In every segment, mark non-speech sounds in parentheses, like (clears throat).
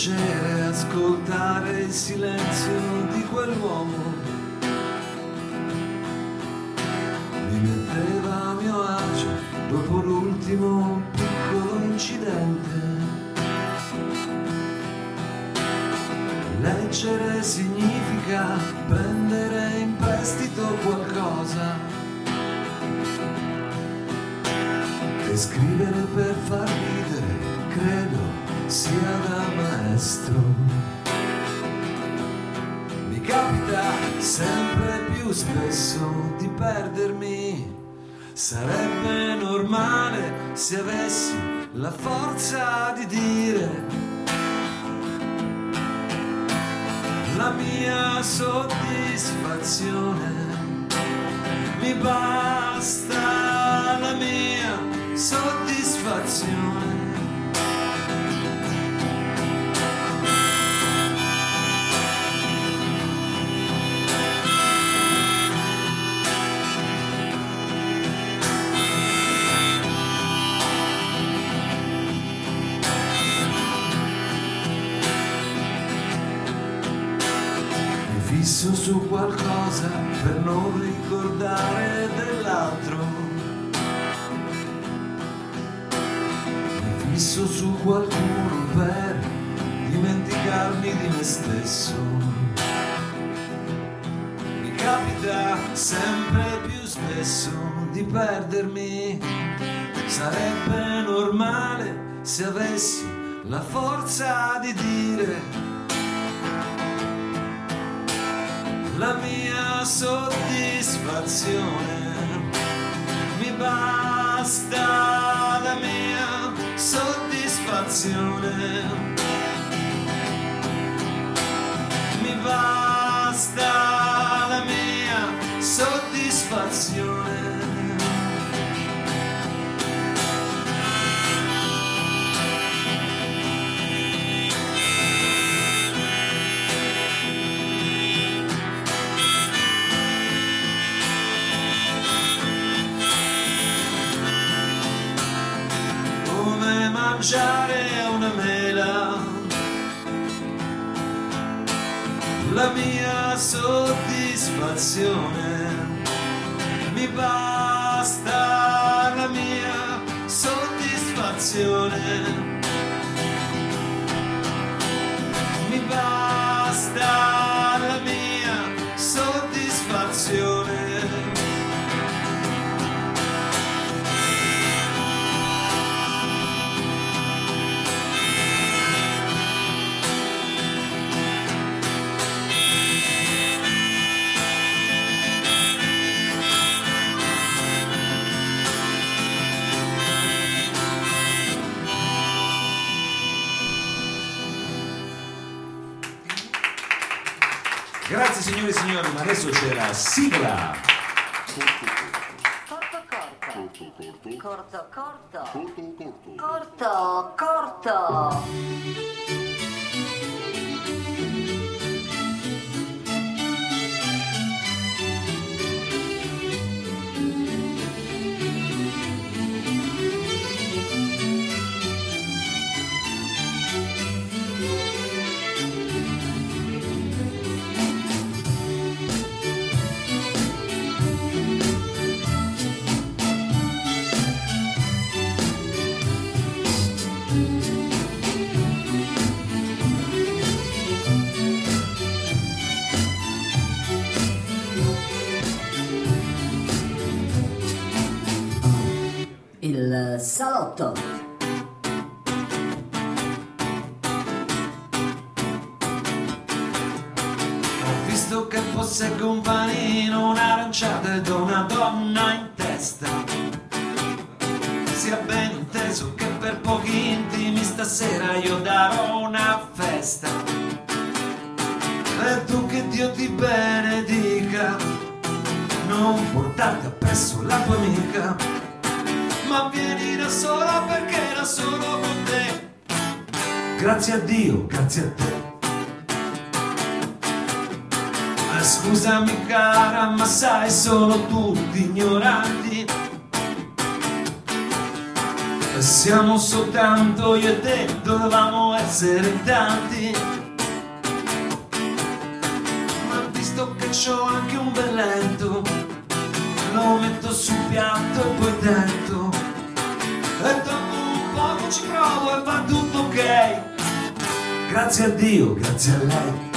piacere ascoltare il silenzio di quell'uomo. Mi metteva a mio agio dopo l'ultimo piccolo incidente. Leggere significa prendere in prestito qualcosa e scrivere per far ridere, credo sia da maestro. Mi capita sempre più spesso di perdermi, sarebbe normale se avessi la forza di dire la mia soddisfazione. Mi basta la mia soddisfazione. Su qualcosa per non ricordare dell'altro. Mi fisso su qualcuno per dimenticarmi di me stesso. Mi capita sempre più spesso di perdermi. Sarebbe normale se avessi la forza di dire mia soddisfazione. Mi basta la mia soddisfazione. Mi basta la mia soddisfazione. Grazie signore e signori, ma adesso c'è la sigla. Corto corto. Corto corto. Corto corto. Il salotto. Ho visto che posseggo un panino, un'aranciata ed una Grazie a Dio, grazie a te. Ma scusami cara, ma sai, sono tutti ignoranti. Siamo soltanto io e te, dovevamo essere tanti. Ma visto che c'ho anche un bel letto, lo metto sul piatto e poi dentro. E dopo un poco ci provo e va tutto ok. Grazie a Dio, grazie a lei.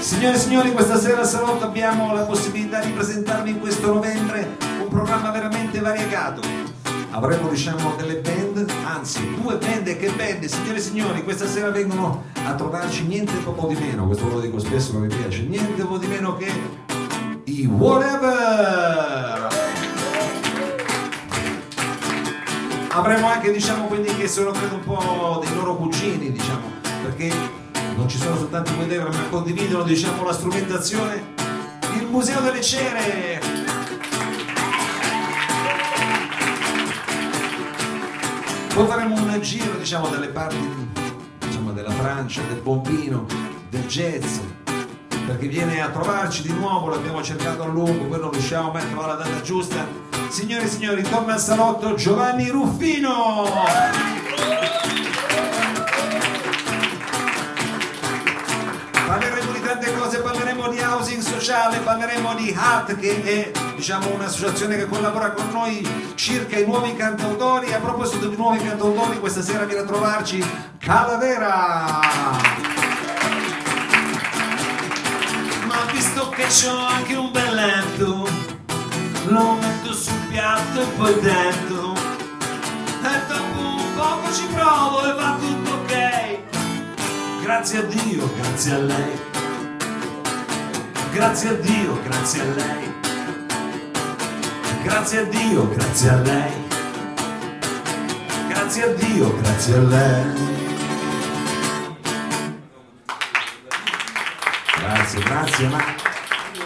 Signore e signori, questa sera a Salotto abbiamo la possibilità di presentarvi in questo novembre un programma veramente variegato. Avremo diciamo delle band, anzi due band e che band, signore e signori, questa sera vengono a trovarci niente poco di meno, questo lo dico spesso, non mi piace, niente poco di meno che i Whatever! Avremo anche diciamo quelli che sono credo un po' dei loro cugini, diciamo, perché non ci sono soltanto i Whatever, ma condividono diciamo la strumentazione, il Museo delle Cere! Poi faremo un giro diciamo dalle parti diciamo, della Francia, del buon vino, del jazz, perché viene a trovarci di nuovo, l'abbiamo cercato a lungo, poi non riusciamo mai a trovare la data giusta. Signore e signori, torna al salotto Giovanni Ruffino! Sociale, parleremo di HAT che è diciamo, un'associazione che collabora con noi circa i nuovi cantautori. A proposito di nuovi cantautori, questa sera viene a trovarci Calavera! Ma visto che c'ho anche un bel letto, lo metto sul piatto e poi dentro. E dopo un poco ci provo e va tutto ok. Grazie a Dio, grazie a lei. Grazie a Dio, grazie a lei. Grazie a Dio, grazie a lei. Grazie a Dio, grazie a lei. Grazie, grazie, ma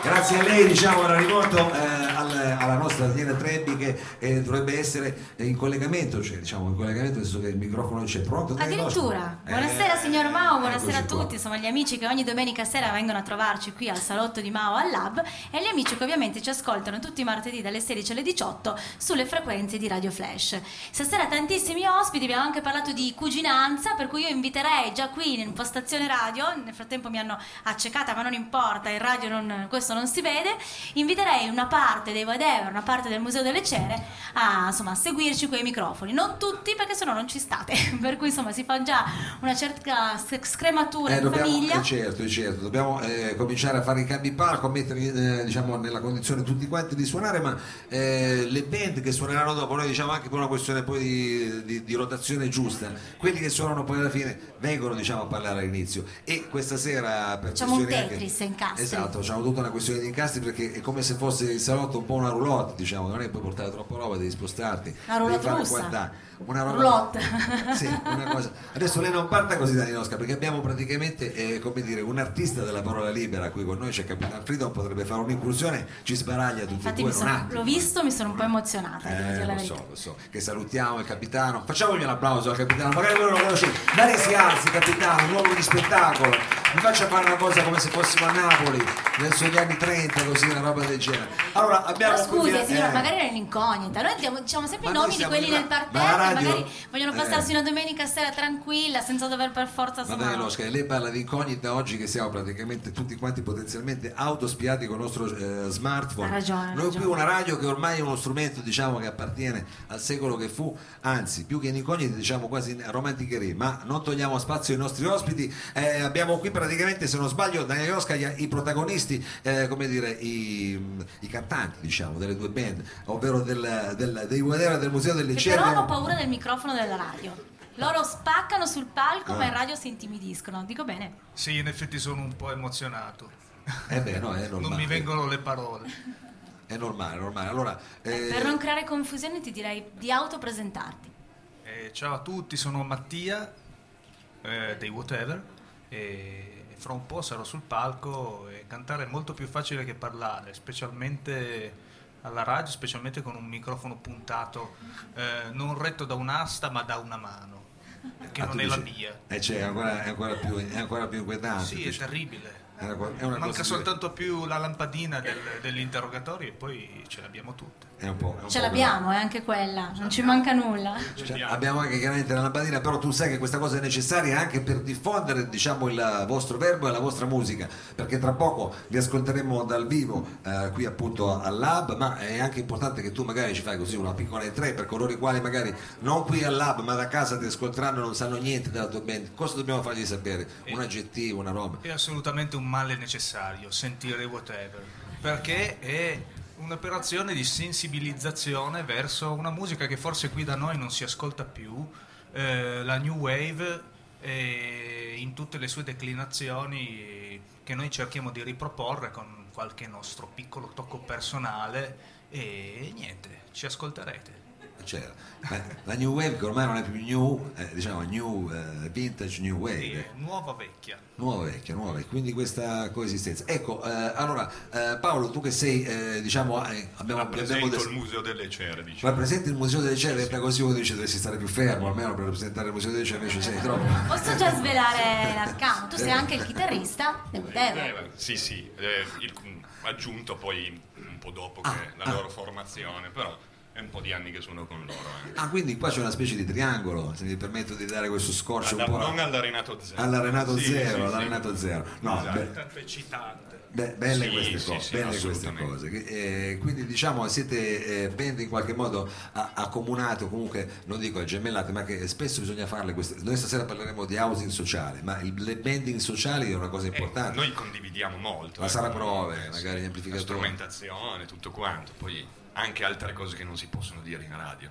grazie a lei diciamo era rivolto eh, alla nostra Daniela Trebbi che eh, dovrebbe essere eh, in collegamento, cioè diciamo in collegamento adesso che il microfono c'è pronto. Addirittura. Rosco. Buonasera Eh, signor Mao, buonasera a tutti, insomma gli amici che ogni domenica sera vengono a trovarci qui al salotto di Mao al Lab e gli amici che ovviamente ci ascoltano tutti i martedì dalle 16 alle 18 sulle frequenze di Radio Flash. Stasera tantissimi ospiti, abbiamo anche parlato di cuginanza, per cui io inviterei già qui in postazione radio, nel frattempo mi hanno accecata ma non importa, in radio non- questo non si vede, inviterei una parte dei whatever, una parte del Museo delle Cere a insomma, seguirci con i microfoni, non tutti perché sennò non ci state, (laughs) per cui insomma si fa già una certa scrematura Eh, in dobbiamo, famiglia. eh, certo, eh, certo, dobbiamo eh, cominciare a fare i cambi palco, metterli eh, diciamo, nella condizione tutti quanti di suonare, ma eh, le band che suoneranno dopo, noi diciamo anche per una questione poi di, di- di rotazione giusta, quelli che suonano poi alla fine vengono diciamo, a parlare all'inizio e questa sera per Facciamo un Tetris a incastri. Esatto, facciamo tutta una questione di incastri perché è come se fosse il salotto un po' una roulotte, diciamo, non è puoi portare troppa roba, devi spostarti. Devi fare russa. quantità. Una roba- Roulotte. (laughs) Sì, una cosa. Adesso lei non parta così Daninosca perché abbiamo praticamente eh, come dire, un artista della parola libera qui con noi, c'è Capitan Freedom, potrebbe fare un'incursione, ci sbaraglia tutti Infatti e due sono- attimo. l'ho visto, mi sono un po' emozionata. Eh, lo so, lo so, che salutiamo il capitano, facciamogli un applauso al capitano, magari voi non lo conoscete, Dani si alzi capitano, un uomo di spettacolo, mi faccia fare una cosa come se fossimo a Napoli, nel sugli anni 30, così una roba del genere. Allora abbiamo Però scusi, qui- signora, eh, magari era in incognita. Noi diamo- diciamo sempre i nomi di quelli in ra- radio- magari vogliono eh. passarsi una domenica sera tranquilla senza dover per forza Ma dai Losca, lei parla di incognita oggi che siamo praticamente tutti quanti potenzialmente autospiati con il nostro eh, smartphone. Ha ragione, Noi ragione. qui una radio che ormai è uno strumento diciamo che appartiene al secolo che fu, anzi più che in incognita diciamo quasi in romanticheria, ma non togliamo spazio ai nostri ospiti. Eh, abbiamo qui praticamente, se non sbaglio, Daniele Losca, i protagonisti, eh, come dire, i, i cantanti diciamo delle due band, ovvero del, del, dei Guadera del Museo delle Cere. però hanno paura del microfono della radio. Loro spaccano sul palco, Ah. ma in radio si intimidiscono. Dico bene. Sì, in effetti sono un po' emozionato. Eh beh, no, è Non normale. mi vengono le parole. È normale, normale. Allora, eh, Per non creare confusione ti direi di autopresentarti. Eh, ciao a tutti, sono Mattia eh, dei Whatever e fra un po' sarò sul palco e cantare è molto più facile che parlare, specialmente alla radio, specialmente con un microfono puntato, eh, non retto da un'asta ma da una mano, che Ah, non è la dici- mia. Eh, cioè, è ancora, è ancora più, è ancora più inquietante. Sì, è terribile. Manca cosa- soltanto più la lampadina del- dell'interrogatorio e poi ce l'abbiamo tutte. è un po', è un Ce po' l'abbiamo, è anche quella, non ci manca nulla. Cioè, abbiamo anche chiaramente la lampadina, però tu sai che questa cosa è necessaria anche per diffondere diciamo, il vostro verbo e la vostra musica, perché tra poco vi ascolteremo dal vivo eh, qui appunto al Lab, ma è anche importante che tu magari ci fai così una piccola entrée per coloro i quali magari non qui al Lab ma da casa ti ascolteranno e non sanno niente della tua band. Cosa dobbiamo fargli sapere? Un aggettivo, una roba. È assolutamente un male necessario sentire whatever, perché è un'operazione di sensibilizzazione verso una musica che forse qui da noi non si ascolta più, eh, la new wave eh, in tutte le sue declinazioni che noi cerchiamo di riproporre con qualche nostro piccolo tocco personale e niente, ci ascolterete. Cioè, la, la new wave che ormai non è più new, eh, diciamo new, eh, vintage new wave. Sì, eh. nuova vecchia. Nuova vecchia, nuova vecchia, quindi questa coesistenza. Ecco, eh, allora eh, Paolo, tu che sei, eh, diciamo, eh, abbiamo, abbiamo des- il Museo delle Cere, diciamo. rappresenti il Museo delle Cere, e così uno dice dovresti stare più fermo, almeno per rappresentare il Museo delle Cere invece sei troppo. Posso già svelare l'arcano, tu sei anche il chitarrista del. Eh, sì, sì, eh, il- aggiunto poi un po' dopo che Ah, la ah. loro formazione, però è un po' di anni che sono con loro. anche. Ah, quindi qua c'è una specie di triangolo, se mi permetto di dare questo scorcio un Alla- po'. non alla Renato Zero. alla Renato Sì, Zero, sì, alla sì. Zero. No, Esatto. beh, Tanto eccitante. Beh, belle Sì, queste sì, cose, sì, belle queste cose. Eh, quindi diciamo siete eh, band in qualche modo a- accomunate, o comunque non dico gemellate, ma che spesso bisogna farle queste. Noi stasera parleremo di housing sociale, ma il, le banding sociali è una cosa Eh, importante. noi condividiamo molto. La eh, sala prove, eh, magari La amplificatori. strumentazione, tutto quanto, poi anche altre cose che non si possono dire in radio.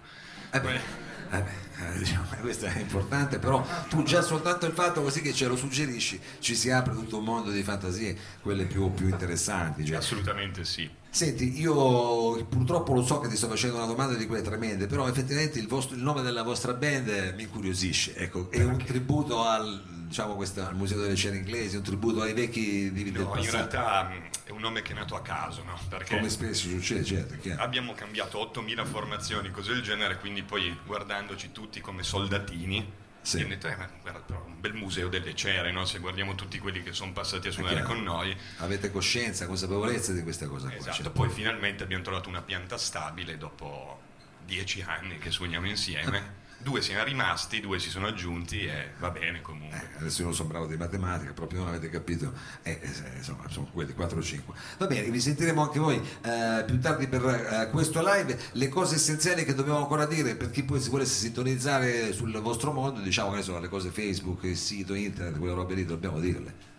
Eh beh, eh beh, eh, diciamo, (laughs) questo è importante, però tu già soltanto il fatto così che ce lo suggerisci ci si apre tutto un mondo di fantasie, quelle più, più interessanti. cioè. Assolutamente sì. Senti, io purtroppo lo so che ti sto facendo una domanda di quelle tremende, però effettivamente il, vostro- il nome della vostra band mi incuriosisce. Ecco, è un tributo al, diciamo, questo, al Museo delle Cere Inglesi, un tributo ai vecchi del No, in passato. realtà mh, è un nome che è nato a caso, no? Perché Come spesso succede, certo, chiaro. abbiamo cambiato 8000 formazioni, cose del genere, quindi poi guardandoci tutti come soldatini, Sì. detto, eh, guarda, un bel museo delle cere, no? Se guardiamo tutti quelli che sono passati a suonare con noi. Avete coscienza, consapevolezza di questa cosa qua. Esatto, certo. poi finalmente abbiamo trovato una pianta stabile dopo dieci anni che suoniamo insieme. (laughs) Due siamo rimasti, due si sono aggiunti e va bene comunque. Eh, adesso io non sono bravo di matematica, proprio non avete capito, eh, eh, insomma sono quelli 4 o 5. Va bene, vi sentiremo anche voi eh, più tardi per eh, questo live. Le cose essenziali che dobbiamo ancora dire per chi poi si volesse sintonizzare sul vostro mondo, diciamo che ne so, le cose Facebook, il sito, internet, quelle robe lì, dobbiamo dirle.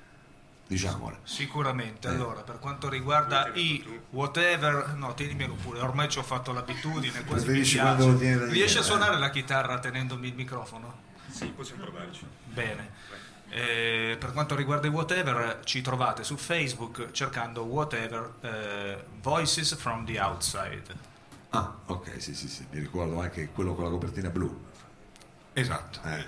Diciamole. Sicuramente, Eh. allora per quanto riguarda i whatever, no, tienimelo pure, ormai ci ho fatto l'abitudine, quasi mi piace. quando lo tieni Riesci a dietro, suonare la chitarra tenendomi il microfono? Sì, possiamo provarci. Bene. Eh, per quanto riguarda i whatever, ci trovate su Facebook cercando whatever eh, Voices from the Outside. Ah, ok, sì, sì, sì, mi ricordo anche quello con la copertina blu. Esatto. Eh, eh,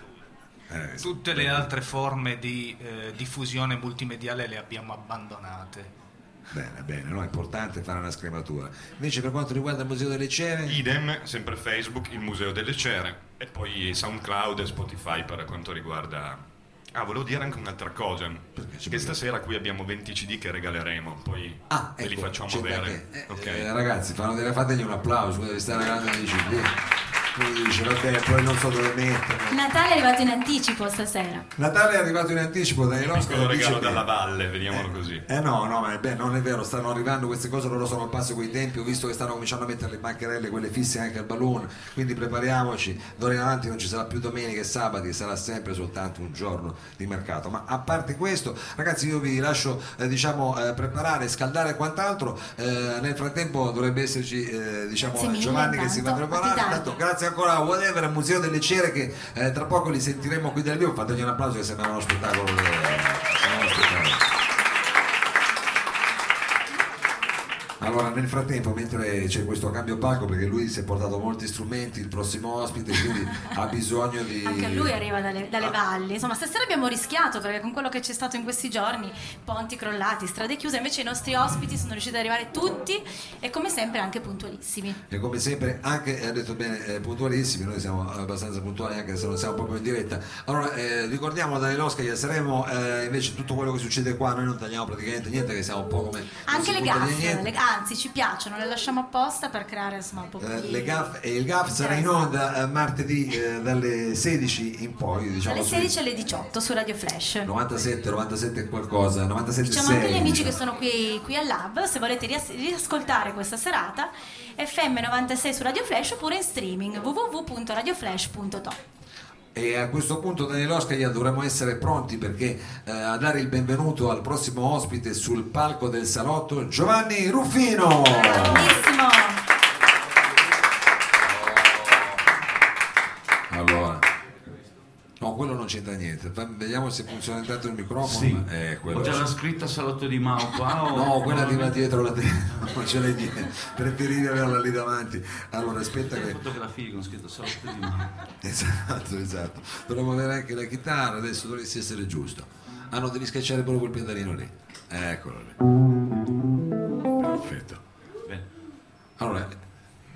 Tutte le altre forme di eh, diffusione multimediale le abbiamo abbandonate. Bene, bene, no, è importante fare una scrematura. Invece per quanto riguarda il Museo delle Cere... Idem, sempre Facebook, il Museo delle Cere e poi SoundCloud e Spotify per quanto riguarda... Ah, volevo dire anche un'altra cosa, che stasera qui abbiamo 20 CD che regaleremo, poi Ah, ve li ecco, facciamo avere. eh, ok? eh, ragazzi, fanno delle, fategli un applauso, devi stare regalando dei CD. Poi dice, vabbè, poi non so dove metterlo. Natale è arrivato in anticipo stasera. Natale è arrivato in anticipo dai nostri Piccolo regalo amici dalla valle, vediamolo così. Eh no, no, ma è beh, non è vero, stanno arrivando queste cose, loro sono al passo coi tempi, ho visto che stanno cominciando a mettere le bancherelle, quelle fisse anche al balloon, quindi prepariamoci, d'ora in avanti non ci sarà più domenica e sabati, sarà sempre soltanto un giorno di mercato. Ma a parte questo, ragazzi, io vi lascio eh, diciamo eh, preparare, scaldare e quant'altro. Eh, nel frattempo dovrebbe esserci eh, diciamo Grazie Giovanni che si va a preparare. Ti Intanto, grazie ancora a Whatever Museo delle Cere che eh, tra poco li sentiremo qui dal vivo. Fategli un applauso che sembra uno spettacolo. eh, sembra uno spettacolo. Allora nel frattempo, mentre c'è questo cambio palco, perché lui si è portato molti strumenti, il prossimo ospite, quindi (laughs) ha bisogno di... Anche lui arriva dalle, dalle Ah. valli. Insomma, stasera abbiamo rischiato perché con quello che c'è stato in questi giorni, ponti crollati, strade chiuse, invece i nostri ospiti sono riusciti ad arrivare tutti e come sempre anche puntualissimi. E come sempre, anche, ha detto bene, eh, puntualissimi, noi siamo abbastanza puntuali anche se non siamo proprio in diretta. Allora, eh, ricordiamo Daniel Oscar che saremo eh, invece tutto quello che succede qua, noi non tagliamo praticamente niente, che siamo un po' come... Anche le gaffe, le- anzi ci piacciono, le lasciamo apposta per creare insomma un po' Eh, di... le GAF e il GAF sarà in onda eh, martedì eh, dalle 16 in poi, diciamo Dalle sui 16 alle 18 su Radio Flash. 97, 97 e qualcosa, 97 Diciamo anche agli 6, amici che diciamo. sono qui, qui al Lab, se volete rias- riascoltare questa serata, FM96 su Radio Flash oppure in streaming www.radioflash.to. E a questo punto Daniel Oscar dovremmo essere pronti perché eh, a dare il benvenuto al prossimo ospite sul palco del salotto Giovanni Ruffino. Bravissimo! No, quello non c'entra niente. Vediamo se funziona intanto il microfono. Sì, Eh, quello ho già la scritta salotto di Mao qua (laughs) o... No, quella ti va o- dietro la testa, (laughs) non ce l'hai dietro, preferire averla lì davanti. Allora, aspetta che... fotografie con scritto salotto di Mao. (laughs) Esatto, esatto. Dovremmo avere anche la chitarra, adesso dovresti essere giusto. Ah no, devi schiacciare proprio quel pedalino lì. Eccolo lì. Perfetto. Bene. Allora,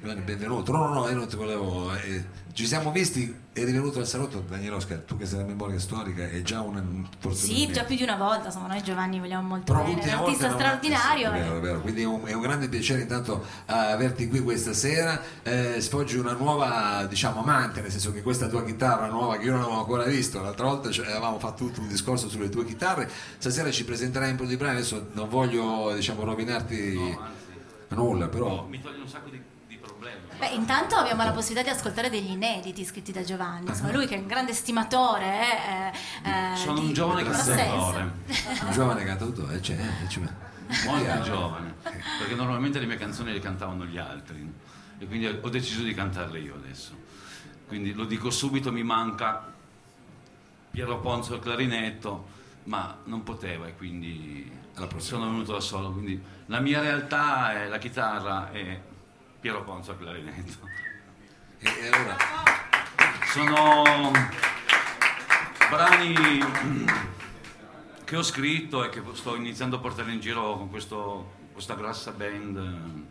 Giovanni, benvenuto. No, no, no, io non ti volevo. eh, ci siamo visti, eri venuto al salotto, Daniele Oscar, tu che sei la memoria storica, è già una. Forse Sì, già più di una volta, insomma, noi Giovanni vogliamo molto Però bene, è un artista straordinario. È vero, è vero. Quindi è un, è un grande piacere intanto eh, averti qui questa sera. Eh, sfoggi una nuova, diciamo, amante, nel senso che questa tua chitarra nuova che io non avevo ancora visto, l'altra volta cioè, avevamo fatto tutto un discorso sulle tue chitarre. Stasera ci presenterai un po' di brani, adesso non voglio diciamo rovinarti No, anzi, nulla, no, però mi toglie un sacco di. Beh, intanto abbiamo la possibilità di ascoltare degli inediti scritti da Giovanni. Insomma, lui che è un grande stimatore. eh, eh, Sono di- un giovane cantautore, (laughs) un giovane cantautore, eh, eh, c'è. molto giovane, perché normalmente le mie canzoni le cantavano gli altri e quindi ho deciso di cantarle io adesso. Quindi lo dico subito, mi manca Piero Ponzo al clarinetto, ma non poteva e quindi sono venuto da solo. Quindi la mia realtà è la chitarra e Piero Ponzo al clarinetto. E allora, Sono brani che ho scritto e che sto iniziando a portare in giro con questo- questa grassa band.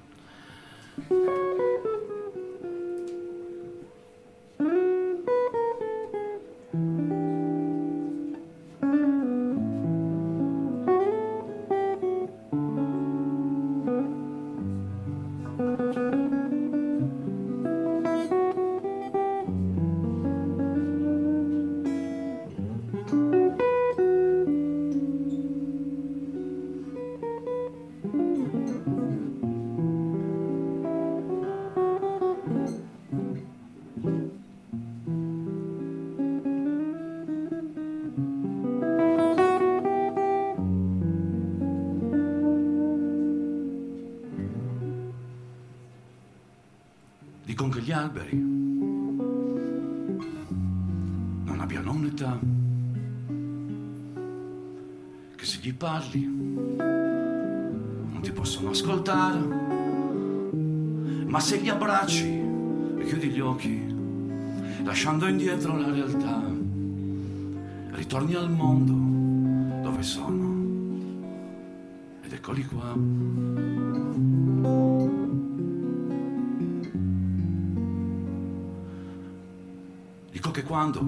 Abbracci e chiudi gli occhi, lasciando indietro la realtà, ritorni al mondo dove sono. Ed eccoli qua. Dico che quando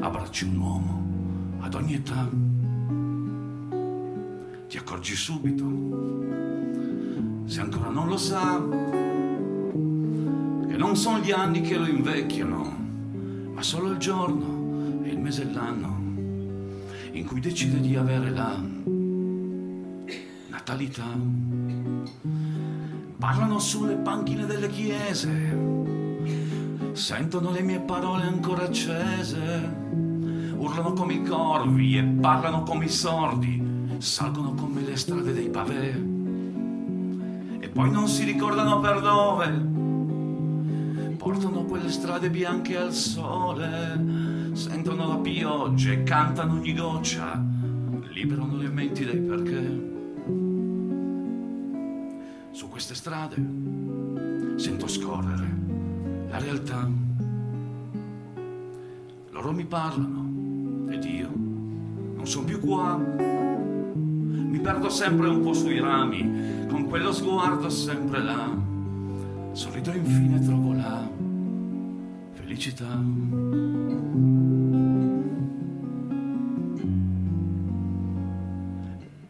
abbracci un uomo ad ogni età, ti accorgi subito, se ancora non lo sa, non sono gli anni che lo invecchiano, ma solo il giorno e il mese e l'anno in cui decide di avere la natalità. Parlano sulle panchine delle chiese sentono le mie parole ancora accese, urlano come i corvi e parlano come i sordi, salgono come le strade dei pavè e poi non si ricordano per dove, portano quelle strade bianche al sole, sentono la pioggia e cantano ogni goccia, liberano le menti dei perché. su queste strade sento scorrere la realtà. Loro mi parlano ed io non sono più qua. Mi perdo sempre un po' sui rami, con quello sguardo sempre là. Sorrido infine trovo la felicità.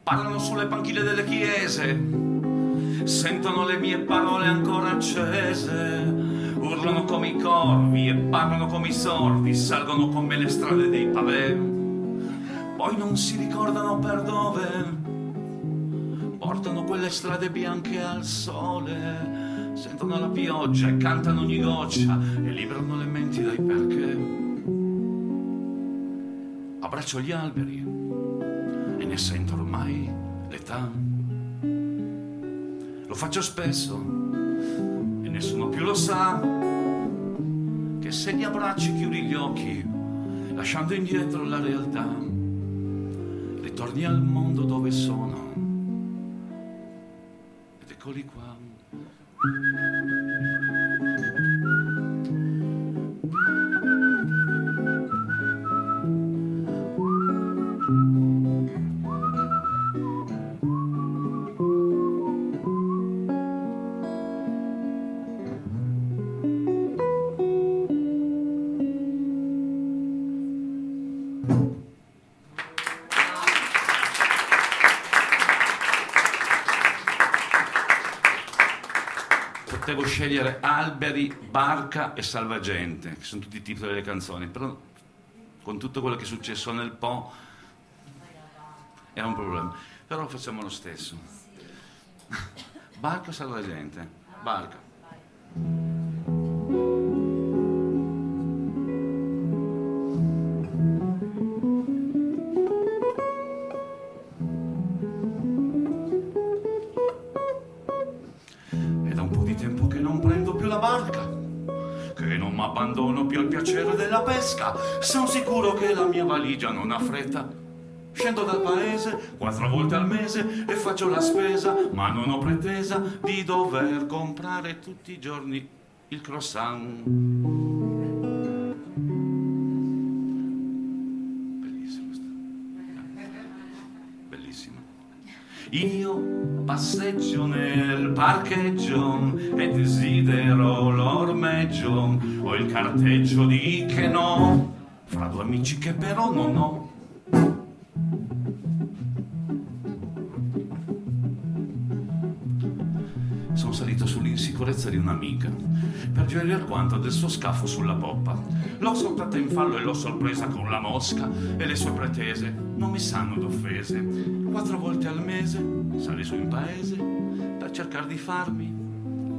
Parlano sulle panchine delle chiese, sentono le mie parole ancora accese, urlano come i corvi e parlano come i sordi, salgono con me le strade dei pavè, poi non si ricordano per dove, portano quelle strade bianche al sole, sentono la pioggia e cantano ogni goccia e librano le menti dai perché. Abbraccio gli alberi e ne sento ormai l'età. Lo faccio spesso e nessuno più lo sa che se li abbracci chiudi gli occhi lasciando indietro la realtà ritorni al mondo dove sono ed eccoli qua Thank you. Scegliere alberi, barca e salvagente, che sono tutti i titoli delle canzoni, però con tutto quello che è successo nel Po era un problema. Però lo facciamo lo stesso. Barca o salvagente? Barca. Della pesca. Sono sicuro che la mia valigia non ha fretta. Scendo dal paese quattro volte al mese e faccio la spesa, ma non ho pretesa di dover comprare tutti i giorni il croissant. Bellissimo. Bellissimo. Io passeggio nel parcheggio e desidero l'ormeggio. Ho il carteggio di che no, fra due amici che però non ho. Sono salito sull'insicurezza di un'amica per gioire alquanto del suo scafo sulla poppa. L'ho saltata in fallo e l'ho sorpresa con la mosca e le sue pretese non mi sanno d'offese. Quattro volte al mese sali su in paese per cercare di farmi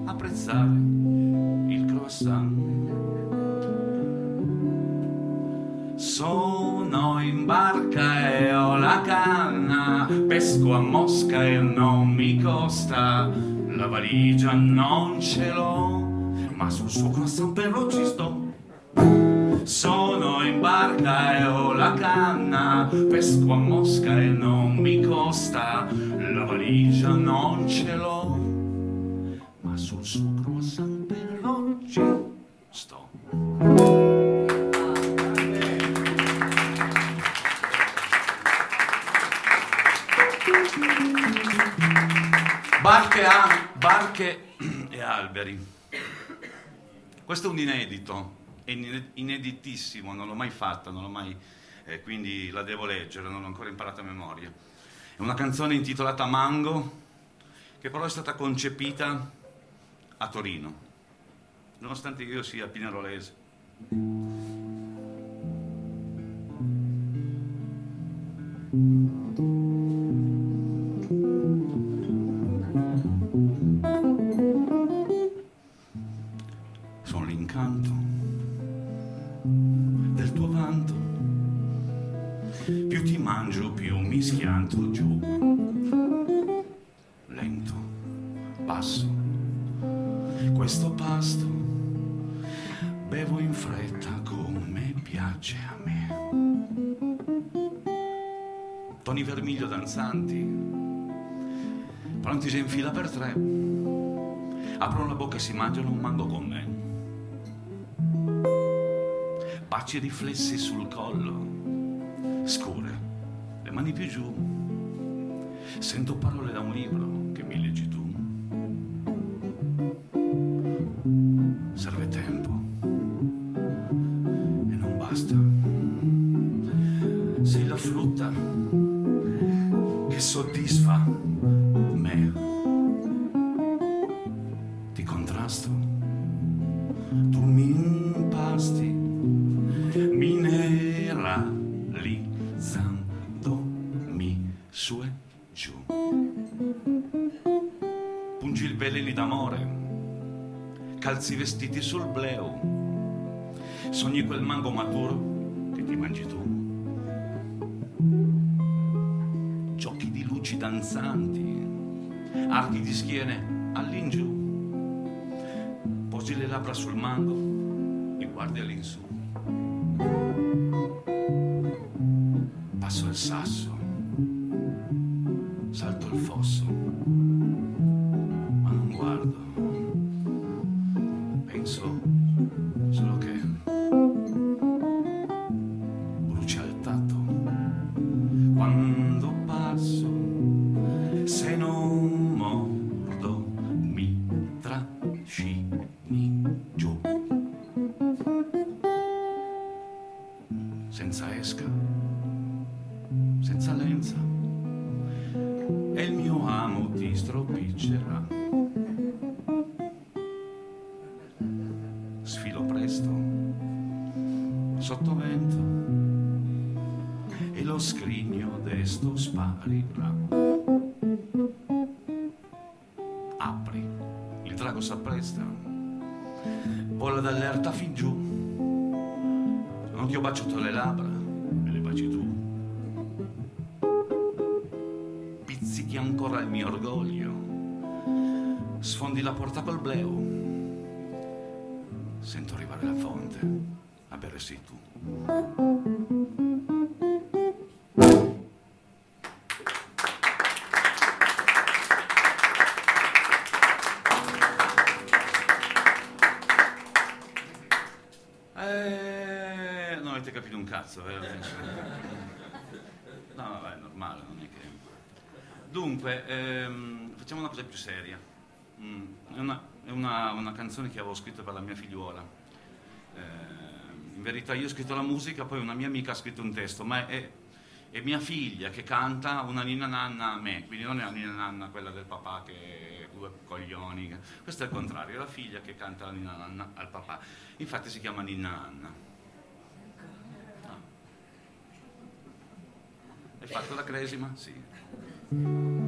apprezzare il croissant. Sono in barca e ho la canna, pesco a mosca e non mi costa, la valigia non ce l'ho, ma sul suo croissant però ci sto. Sono in barca e ho la canna, pesco a mosca e non mi costa, la valigia non ce l'ho, ma sul suo Barche, a, barche (clears throat) e alberi. Questo è un inedito, è in- ineditissimo, non l'ho mai fatta, non l'ho mai, eh, quindi la devo leggere, non l'ho ancora imparata a memoria. È una canzone intitolata Mango, che però è stata concepita a Torino, nonostante io sia pinerolese. Sono l'incanto del tuo vanto. Più ti mangio, più mi schianto giù. Lento, passo. Questo pasto bevo in fretta come piace a me. Toni vermiglio danzanti, pronti già in fila per tre. aprono la bocca e si mangiano un mango con me. Baci riflessi sul collo, scure, le mani più giù. Sento parole da un libro che mi leggi mango maturo che ti mangi tu. Giochi di luci danzanti, archi di schiene all'ingiù. Posi le labbra sul mango e guardi all'insù. Bere sei tu. Eh, non avete capito un cazzo, vero? No, vabbè, è normale, non è che... Dunque, ehm, facciamo una cosa più seria. Mm, è una, è una- una canzone che avevo scritto per la mia figliuola. Eh, in verità io ho scritto la musica, poi una mia amica ha scritto un testo, ma è, è mia figlia che canta una ninna nanna a me, quindi non è la ninna nanna quella del papà che due coglioni. Questo è il contrario, è la figlia che canta la ninna nanna al papà. Infatti si chiama ninna nanna. No. Hai fatto la cresima? Sì.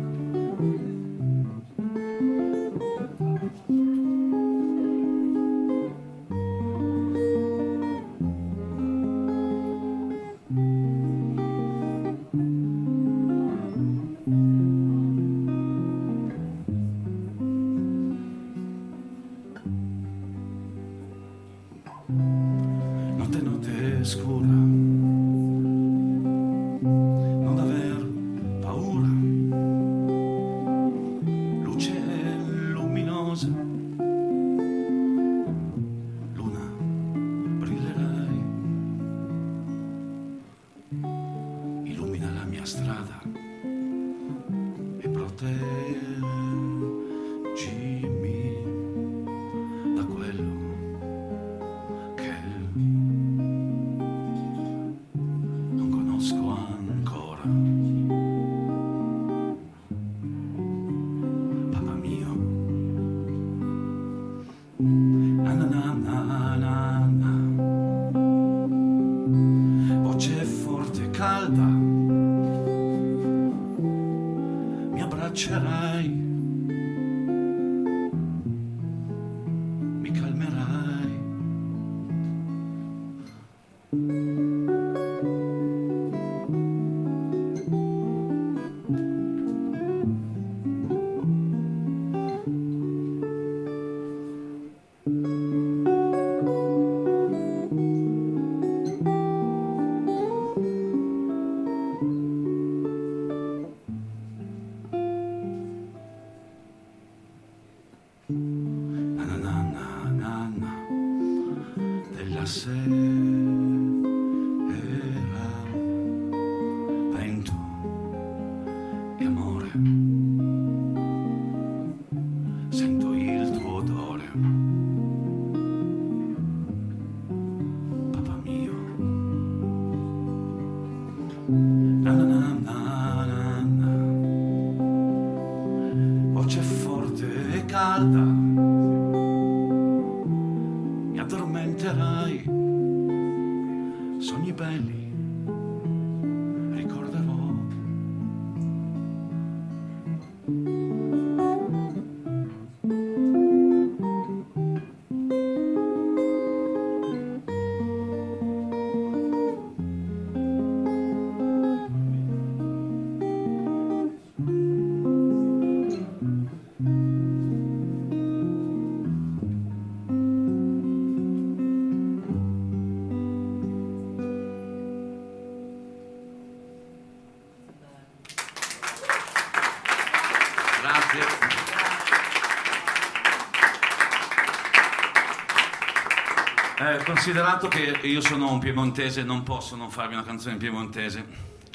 Considerato che io sono un piemontese, non posso non farvi una canzone in piemontese,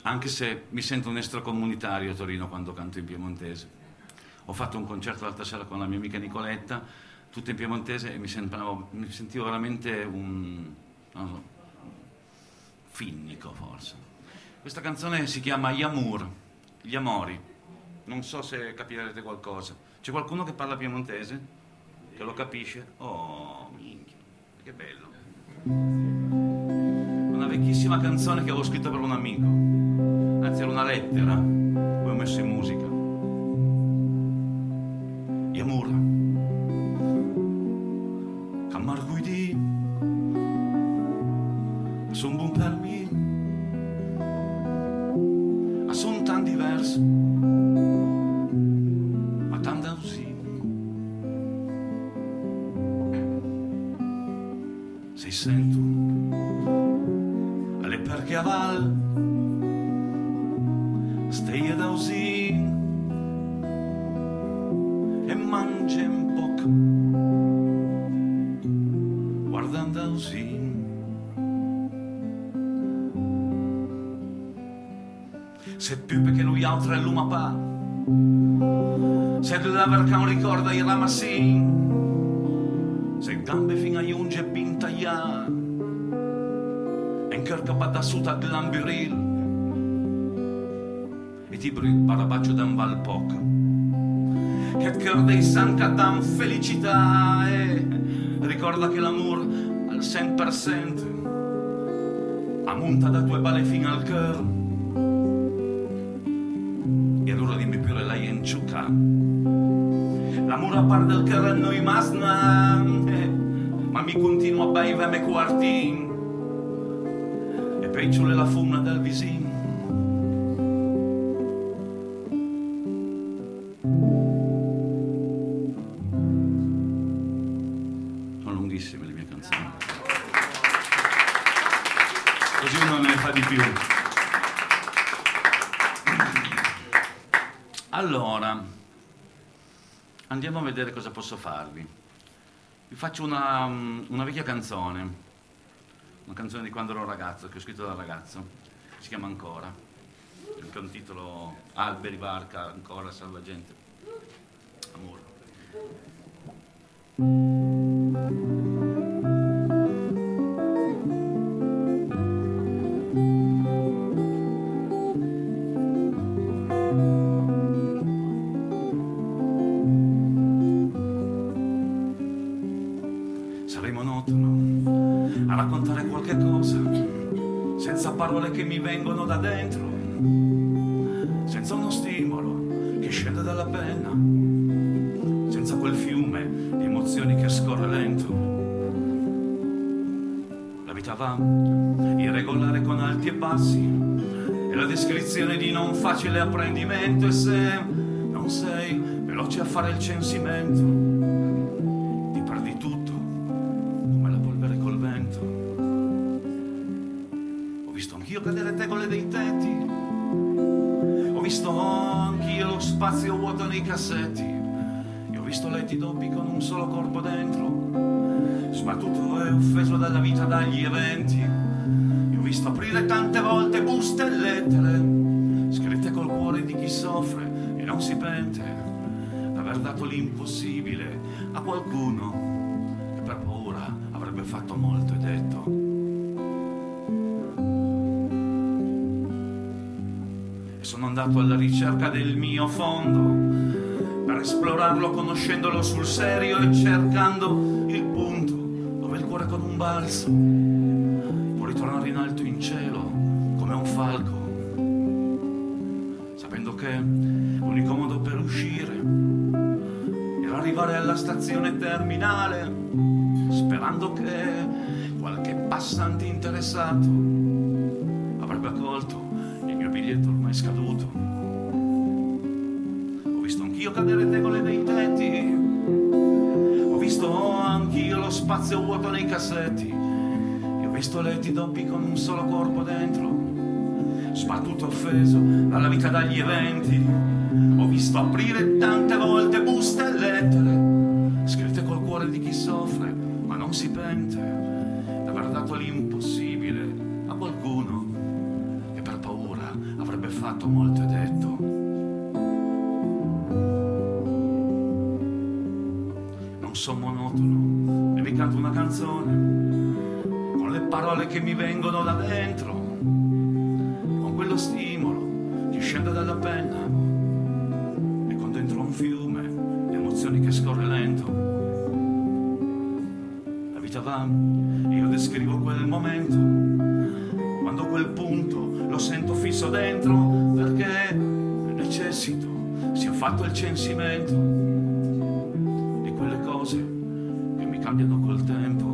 anche se mi sento un extracomunitario a Torino quando canto in piemontese. Ho fatto un concerto l'altra sera con la mia amica Nicoletta, tutto in piemontese, e mi, sembravo- mi sentivo veramente un, non so, finnico forse. Questa canzone si chiama Yamur, Gli Amori. Non so se capirete qualcosa. C'è qualcuno che parla piemontese? Che lo capisce? Oh, minchia, che bello. Una vecchissima canzone che avevo scritto per un amico. Anzi, era una lettera, poi ho messo in musica. Yamur. Ricorda il ramassin se gambe fino a giunge pintaglia e in carca badassuta glambiril e ti bri barabaccio da un valpoc che cœur dei sanca dan felicità e ricorda che l'amor al 100% ammonta da tue balle fino al cœur. E allora dimmi pure lei in ciucca l'amore a parte del cœur a noi masna eh, ma mi continua a baive me quartin. E pecciole la fumna del vicino vedere cosa posso farvi. Vi faccio una, una vecchia canzone una canzone di quando ero ragazzo che ho scritto da ragazzo si chiama Ancora anche un titolo Alberi, barca, ancora, salva gente amore parole che mi vengono da dentro. Senza uno stimolo che scende dalla penna. Senza quel fiume di emozioni che scorre lento. La vita va irregolare con alti e bassi. E la descrizione di non facile apprendimento e se non sei veloce a fare il censimento vuoto nei cassetti, e ho visto letti doppi con un solo corpo dentro, sbattuto e offeso dalla vita, dagli eventi. E ho visto aprire tante volte buste e lettere, scritte col cuore di chi soffre e non si pente d'aver dato l'impossibile a qualcuno che per paura avrebbe fatto molto e detto. Sono andato alla ricerca del mio fondo per esplorarlo conoscendolo sul serio e cercando il punto dove il cuore con un balzo può ritornare in alto in cielo come un falco, sapendo che l'unico modo per uscire era arrivare alla stazione terminale, sperando che qualche passante interessato ormai scaduto. Ho visto anch'io cadere tegole dei tetti, ho visto anch'io lo spazio vuoto nei cassetti, e ho visto letti doppi con un solo corpo dentro, sbattuto offeso dalla vita dagli eventi. Ho visto aprire tante volte buste e lettere, scritte col cuore di chi soffre, ma non si pente fatto molto e detto. Non sono monotono e vi canto una canzone con le parole che mi vengono da dentro, censimento di quelle cose che mi cambiano col tempo.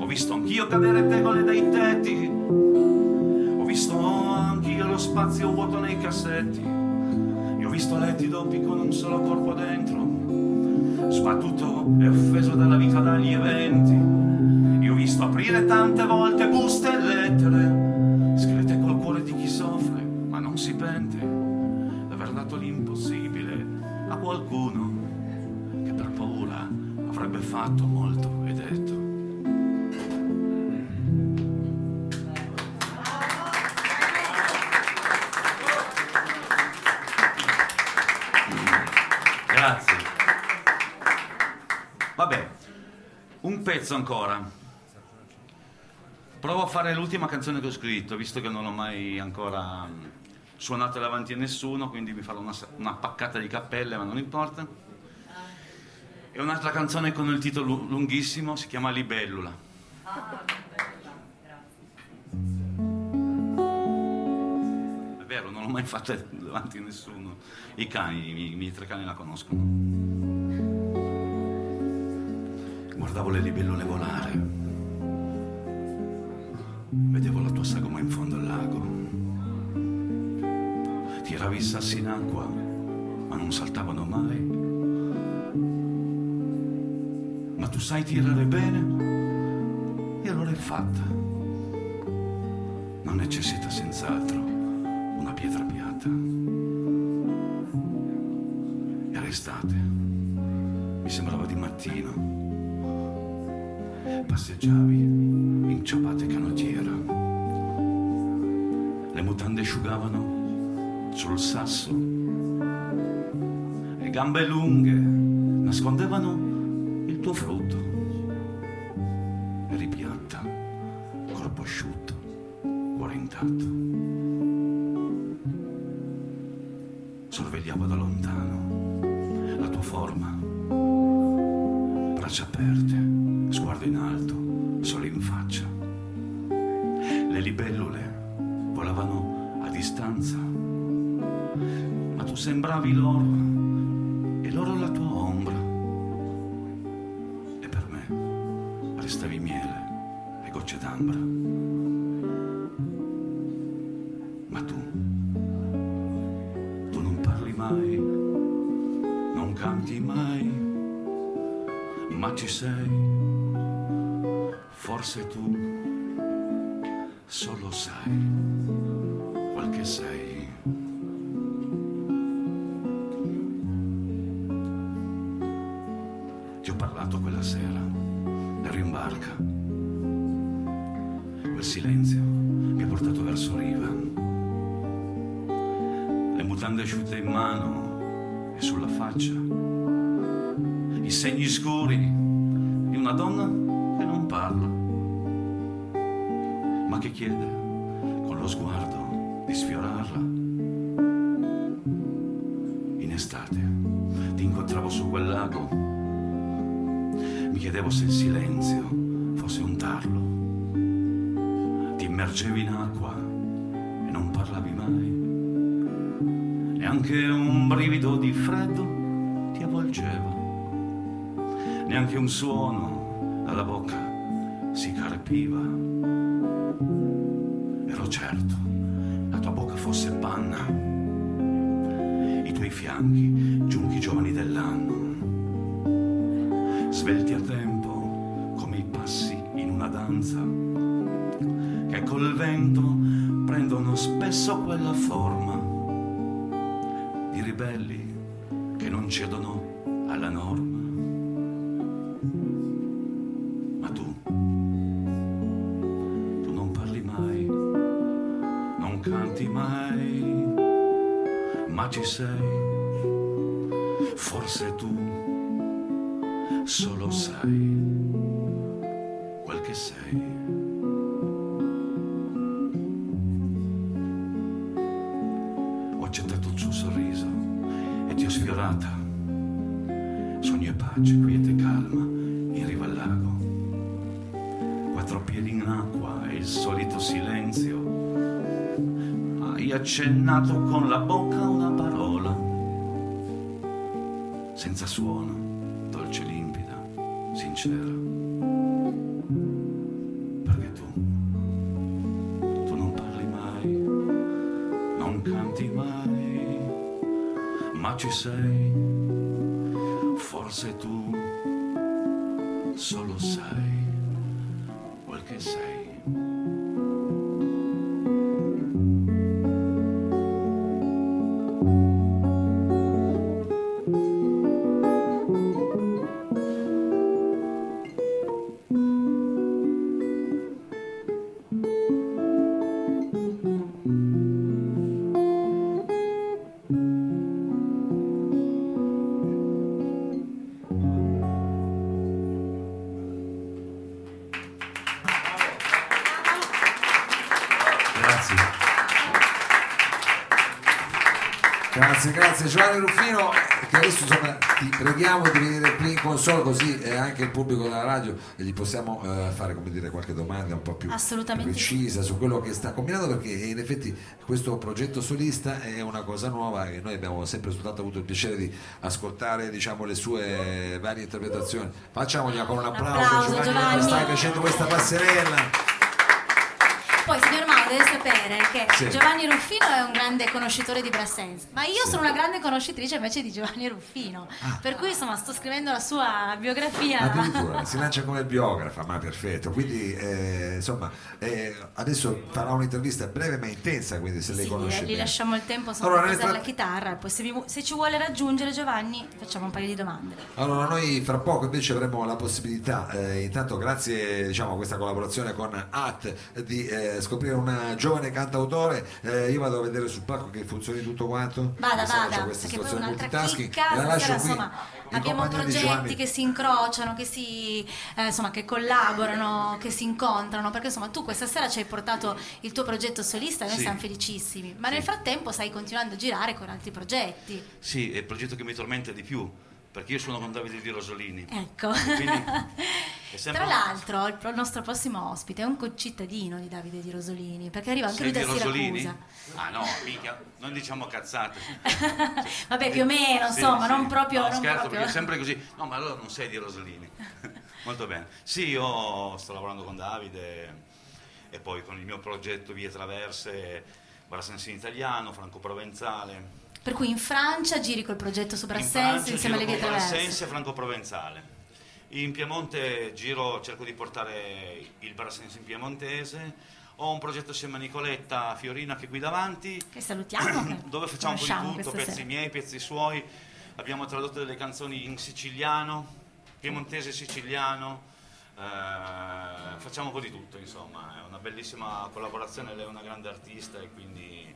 Ho visto anch'io cadere tegole dai tetti, ho visto anch'io lo spazio vuoto nei cassetti, e ho visto letti doppi con un solo corpo dentro. Sbattuto e ancora. Provo a fare l'ultima canzone che ho scritto, visto che non l'ho mai ancora mm, suonata davanti a nessuno, quindi mi farò una, una paccata di cappelle, ma non importa. È un'altra canzone con il titolo lunghissimo, si chiama Libellula. È vero, non l'ho mai fatta davanti a nessuno. I cani, i miei, i miei tre cani la conoscono. Guardavo le libellule volare. Vedevo la tua sagoma in fondo al lago. Tiravi i sassi in acqua, ma non saltavano mai. Ma tu sai tirare bene? E allora è fatta. Non necessita senz'altro una pietra piatta. Era estate. Mi sembrava di mattino passeggiavi in ciabatte canottiera. Le mutande asciugavano sul sasso. Le gambe lunghe nascondevano il tuo frutto. Ma ci sei forse tu solo sai quel che sei. Ti ho parlato quella sera, ero in barca. Quel silenzio mi ha portato verso riva. Le mutande asciutte in mano e sulla faccia. I segni scuri una donna che non parla, ma che chiede con lo sguardo di sfiorarla. In estate camminavo su quel lago, mi chiedevo se il silenzio fosse un tarlo. Ti immergevi in acqua e non parlavi mai. Neanche un brivido di freddo ti avvolgeva. Neanche un suono dalla bocca si carpiva. Ero certo, la tua bocca fosse panna, i tuoi fianchi giunchi giovani dell'anno, svelti a tempo come i passi in una danza, che col vento prendono spesso quella forma di ribelli che non cedono alla norma. Sei. Forse tu solo sai quel che sei. Ho accettato il suo sorriso e ti ho sfiorata. Sogno e pace, quiete e calma in riva al lago. Quattro piedi in acqua e il solito silenzio. Hai accennato con la bocca una parola. Senza suono, dolce limpida, sincera. Perché tu, tu non parli mai, non canti mai, ma ci sei. Forse tu solo sai quel che sei. Giovanni Ruffino, che adesso insomma ti preghiamo di venire qui in console così eh, anche il pubblico della radio e gli possiamo eh, fare come dire qualche domanda un po' più precisa su quello che sta combinando perché in effetti questo progetto solista è una cosa nuova e noi abbiamo sempre soltanto avuto il piacere di ascoltare diciamo le sue varie interpretazioni. Facciamogli con un applauso, applauso, Giovanni, Giovanni. stai facendo questa passerella. Deve sapere che Sì. Giovanni Ruffino è un grande conoscitore di Brassens, ma io Sì. sono una grande conoscitrice invece di Giovanni Ruffino. Ah. Per cui, insomma, sto scrivendo la sua biografia. Addirittura si (laughs) lancia come biografa, ma perfetto. Quindi eh, insomma, eh, adesso farà un'intervista breve ma intensa, quindi se lei Sì, conosce gli lasciamo il tempo insomma, Allora, per usare la chitarra, poi se, mi- se ci vuole raggiungere Giovanni facciamo un paio di domande. Allora, noi fra poco invece avremo la possibilità, eh, intanto grazie diciamo, a questa collaborazione con AT, di eh, scoprire un giovane cantautore. Eh, io vado a vedere sul palco che funzioni tutto quanto. Vada, vada, questa perché poi un'altra chicca, la lascio qui insomma abbiamo progetti che si incrociano, che si eh, insomma che collaborano, che si incontrano, perché insomma tu questa sera ci hai portato il tuo progetto solista e noi Sì. siamo felicissimi, ma nel Sì. frattempo stai continuando a girare con altri progetti. Sì, è il progetto che mi tormenta di più, perché io suono con Davide Di Rosolini. Ecco. (laughs) Tra l'altro, il, pro- nostro prossimo ospite è un concittadino di Davide Di Rosolini, perché arriva anche Sei lui di da Rosolini? Siracusa. Ah no, mica, non diciamo cazzate. (laughs) Vabbè, più o meno, Sì, insomma, sì. non proprio. No, non scherzo, proprio. perché è sempre così. No, ma allora non sei di Rosolini. (laughs) Molto bene. Sì, io sto lavorando con Davide e poi con il mio progetto Vie Traverse, Brassens in italiano, franco-provenzale. Per cui in Francia giri col progetto su In insieme alle vie traverse. Brassens e franco-provenzale. In Piemonte giro, cerco di portare il Brassens in piemontese. Ho un progetto assieme a Nicoletta Fiorina che è qui davanti, Che salutiamo. (clears throat) dove facciamo un po' di tutto, pezzi sera. miei, pezzi suoi. Abbiamo tradotto delle canzoni in siciliano, piemontese siciliano. eh, facciamo un po' di tutto, insomma, è una bellissima collaborazione, lei è una grande artista e quindi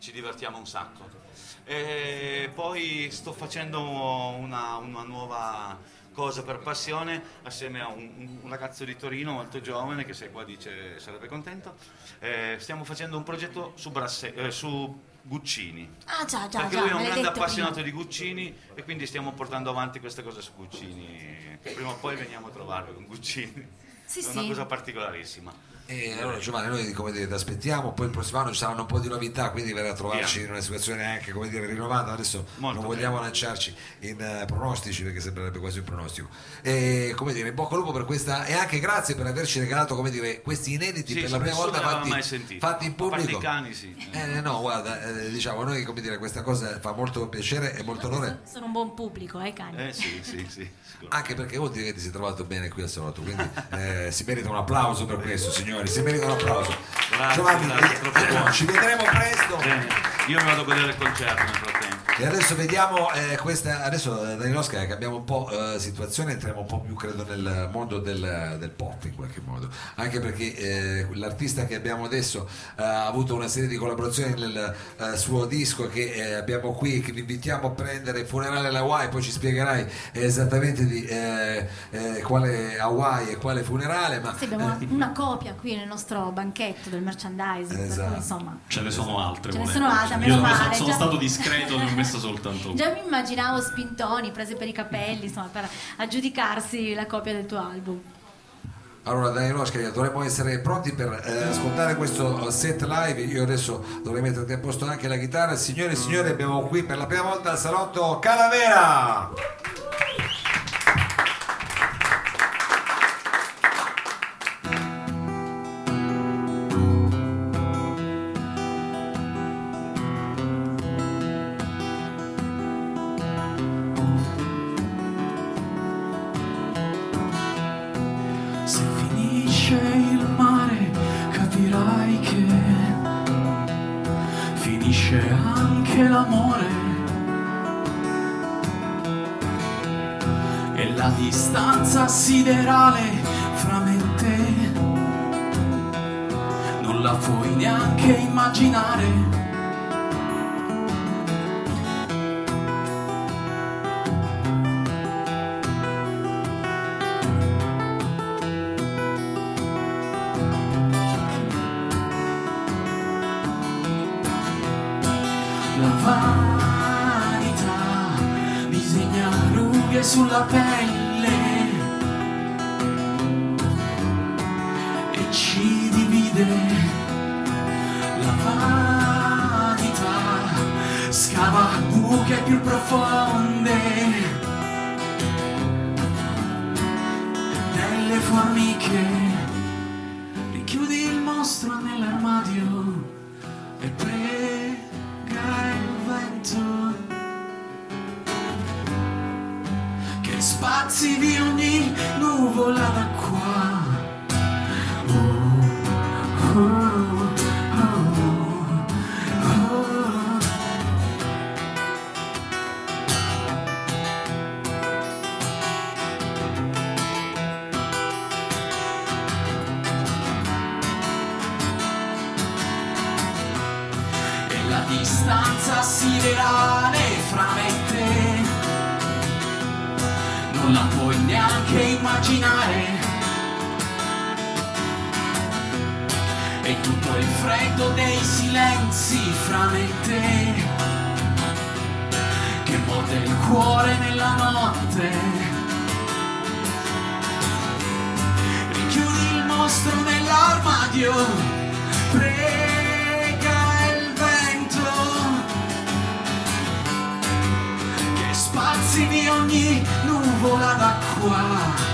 ci divertiamo un sacco. E poi sto facendo una, una nuova cosa per passione assieme a un, un ragazzo di Torino molto giovane che se qua dice sarebbe contento. Eh, stiamo facendo un progetto su, Brasse- eh, su Guccini. Ah già, già, Perché già, lui è un grande appassionato prima. di Guccini e quindi stiamo portando avanti queste cose su Guccini. Prima o poi veniamo a trovarlo con Guccini. Sì, è una sì. cosa particolarissima. E allora Giovanni, noi come dire, ti aspettiamo, poi il prossimo anno ci saranno un po' di novità, quindi verrà a trovarci Via. in una situazione anche come dire rinnovata. Adesso Molto non vogliamo bene. lanciarci in eh, pronostici perché sembrerebbe quasi un pronostico. E come dire, in bocca al lupo per questa e anche grazie per averci regalato come dire questi inediti Sì, per la prima volta fatti, fatti in pubblico. cani, sì. Eh, no, guarda, eh, diciamo a noi come dire, questa cosa fa molto piacere e molto onore. Sono un buon pubblico, eh, cani. Eh sì, sì, sì. Anche perché vuol dire che ti sei trovato bene qui al salotto, quindi eh, si merita un applauso per questo, signori, si merita un applauso. Grazie, Giovanni, grazie, (coughs) ci vedremo presto. Bene, io mi vado a godere il concerto. E adesso vediamo eh, questa. Adesso eh, Danielowska cambiamo un po' eh, situazione, entriamo un po' più credo nel mondo del, del pop in qualche modo. Anche perché eh, l'artista che abbiamo adesso eh, ha avuto una serie di collaborazioni nel eh, suo disco che eh, abbiamo qui, che vi invitiamo a prendere Funerale alla Hawaii, poi ci spiegherai esattamente di eh, eh, quale Hawaii e quale funerale. Ma Sì, abbiamo una, una copia qui nel nostro banchetto del merchandising, Esatto. insomma. Ce ne sono altre. Ce ne sono altre, Io meno sono, male, sono già- stato discreto, messa soltanto. Già mi immaginavo spintoni prese per i capelli, insomma, per aggiudicarsi la copia del tuo album. Allora Danielowska, dovremmo essere pronti per eh, ascoltare questo set live. Io adesso dovrei metterti a posto anche la chitarra. Signore e signori, abbiamo qui per la prima volta al salotto Calavera. Distanza siderale fra me e te non la puoi neanche immaginare. Mostro nell'armadio prega il vento che spazi di ogni nuvola d'acqua.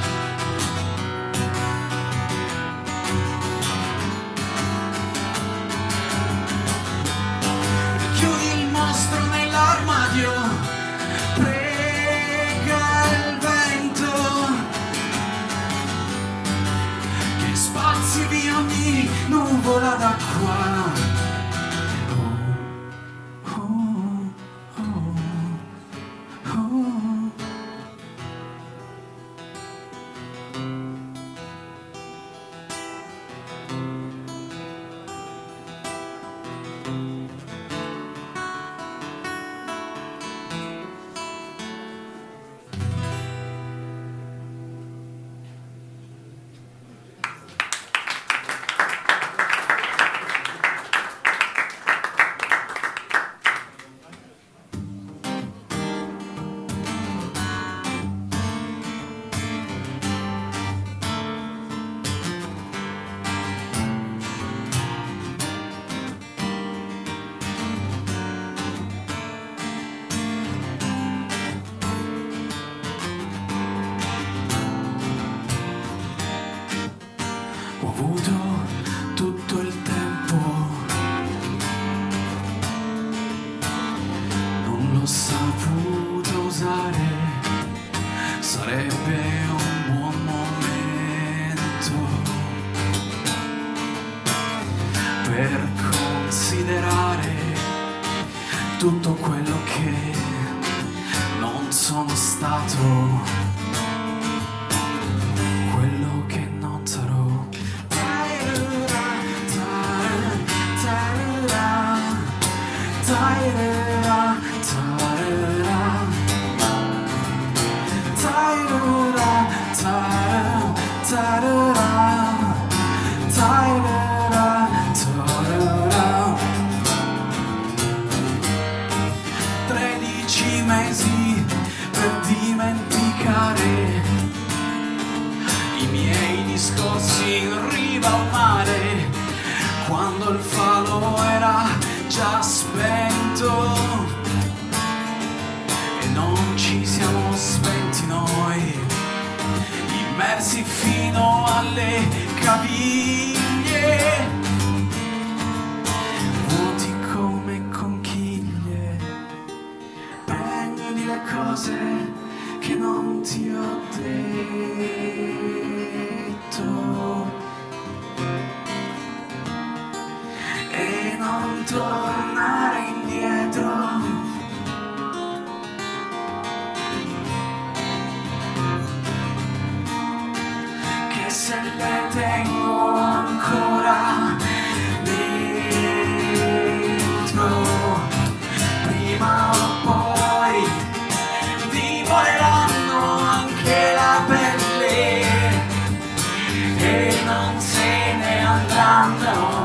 down.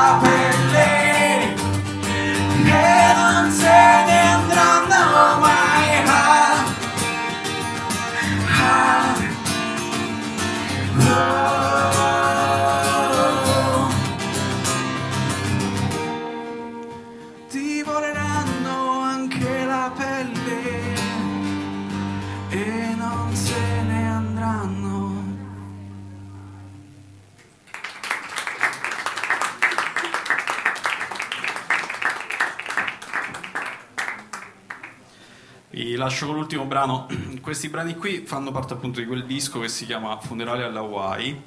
Anche la pelle e lascio con l'ultimo brano. (clears throat) Questi brani qui fanno parte appunto di quel disco che si chiama Funerale alla Hawaii,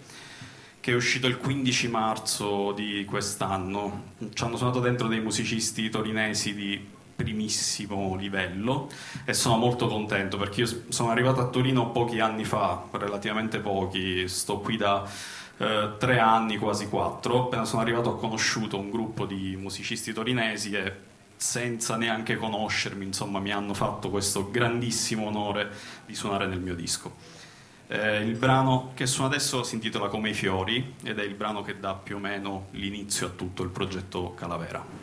che è uscito il 15 marzo di quest'anno. Ci hanno suonato dentro dei musicisti torinesi di primissimo livello e sono molto contento perché io sono arrivato a Torino pochi anni fa, relativamente pochi, sto qui da eh, tre anni, quasi quattro. Appena sono arrivato ho conosciuto un gruppo di musicisti torinesi e senza neanche conoscermi, insomma, mi hanno fatto questo grandissimo onore di suonare nel mio disco. Eh, il brano che suono adesso si intitola Come i fiori ed è il brano che dà più o meno l'inizio a tutto il progetto Calavera.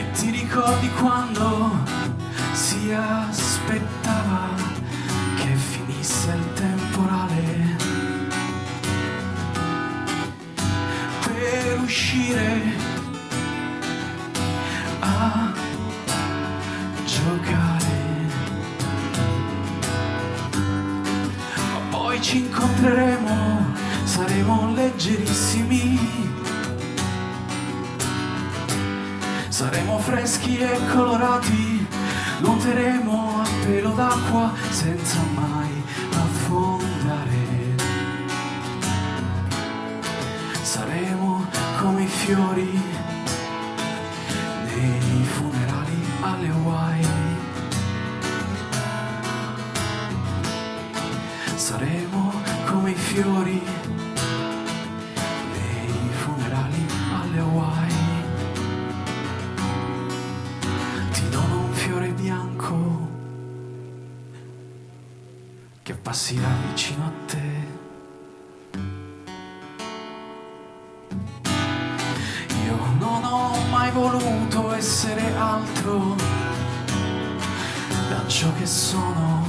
E ti ricordi quando si aspettava che finisse il temporale per uscire a giocare. Ma poi ci incontreremo, saremo leggerissimi. Saremo freschi e colorati, nuoteremo a pelo d'acqua senza mai affondare. Saremo come i fiori nei funerali alle Hawaii. Saremo come i fiori vicino a te. Io non ho mai voluto essere altro da ciò che sono.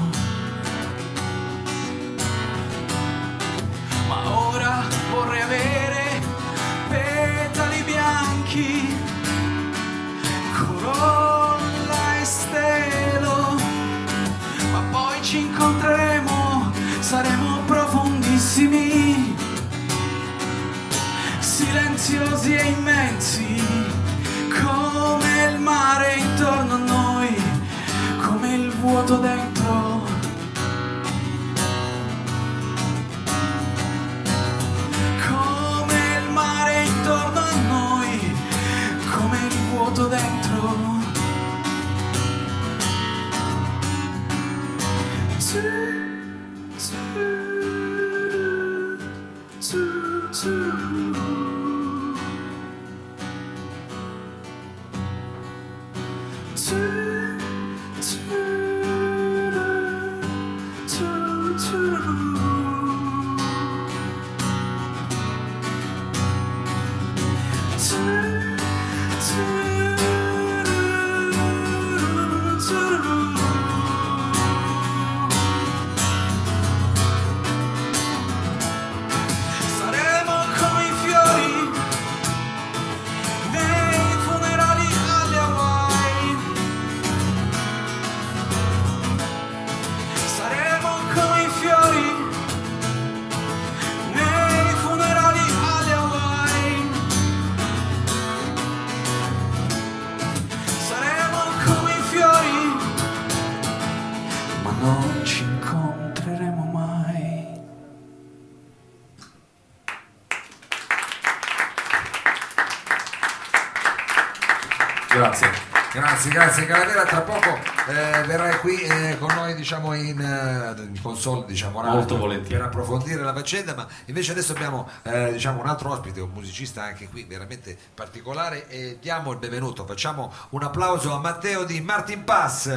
Diciamo in, eh, in console diciamo, Molto volentieri. per approfondire la faccenda, ma invece adesso abbiamo eh, diciamo, un altro ospite, un musicista anche qui veramente particolare e diamo il benvenuto, facciamo un applauso a Matteo di Martin Pass.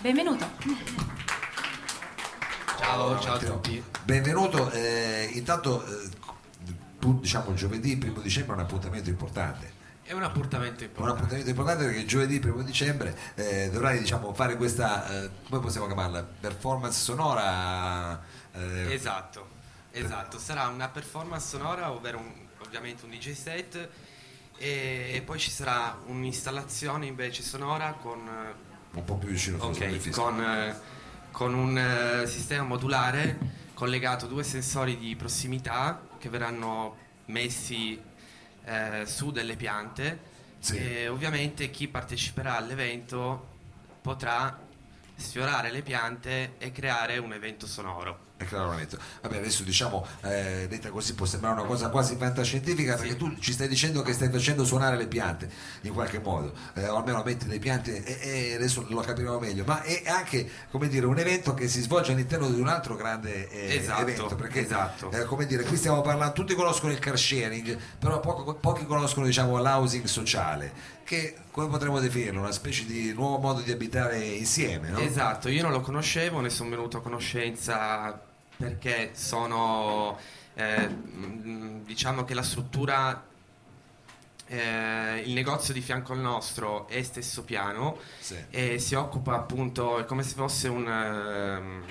Benvenuto. Ciao, ciao a tutti. Benvenuto, eh, intanto eh, diciamo il giovedì, primo dicembre è un appuntamento importante. È un appuntamento Un importante. appuntamento importante perché giovedì, primo dicembre, eh, dovrai diciamo, fare questa, eh, come possiamo chiamarla, performance sonora. eh, Esatto, esatto. Sarà una performance sonora, ovvero un- ovviamente un DJ set e, e poi ci sarà un'installazione invece sonora con, eh, un po' più vicino sul ok, fisco. con, eh, con un eh, sistema modulare collegato a due sensori di prossimità che verranno messi eh, su delle piante Sì. e ovviamente chi parteciperà all'evento potrà sfiorare le piante e creare un evento sonoro. Vabbè, adesso diciamo, eh, detta così può sembrare una cosa quasi fantascientifica, perché tu ci stai dicendo che stai facendo suonare le piante in qualche modo, eh, o almeno metti le piante, e, e adesso lo capiremo meglio, ma è anche come dire, un evento che si svolge all'interno di un altro grande eh, Esatto, evento, perché esatto. eh, come dire, qui stiamo parlando, tutti conoscono il car sharing, però poco- pochi conoscono diciamo, l'housing sociale, che come potremmo definirlo, una specie di nuovo modo di abitare insieme, no? Esatto, io non lo conoscevo, ne sono venuto a conoscenza perché sono, eh, mm, diciamo che la struttura, eh, il negozio di fianco al nostro è stesso piano Sì. e si occupa appunto, è come se fosse un, ehm,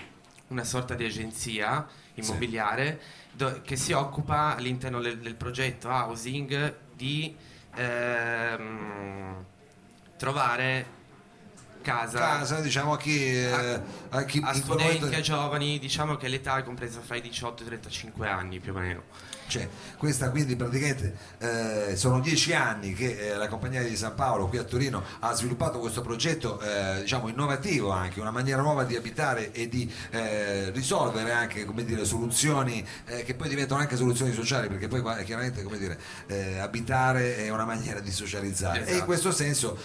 una sorta di agenzia immobiliare do- che si occupa all'interno del, del progetto housing di ehm, trovare casa, Casa, diciamo, a chi, eh, a chi a studenti, momento- a giovani, diciamo che l'età è compresa fra i 18 e i 35 anni più o meno. Cioè, questa quindi praticamente eh, sono dieci anni che eh, la Compagnia di San Paolo qui a Torino ha sviluppato questo progetto eh, diciamo innovativo anche, una maniera nuova di abitare e di eh, risolvere anche come dire, soluzioni eh, che poi diventano anche soluzioni sociali perché poi chiaramente come dire, eh, abitare è una maniera di socializzare e in Esatto. questo senso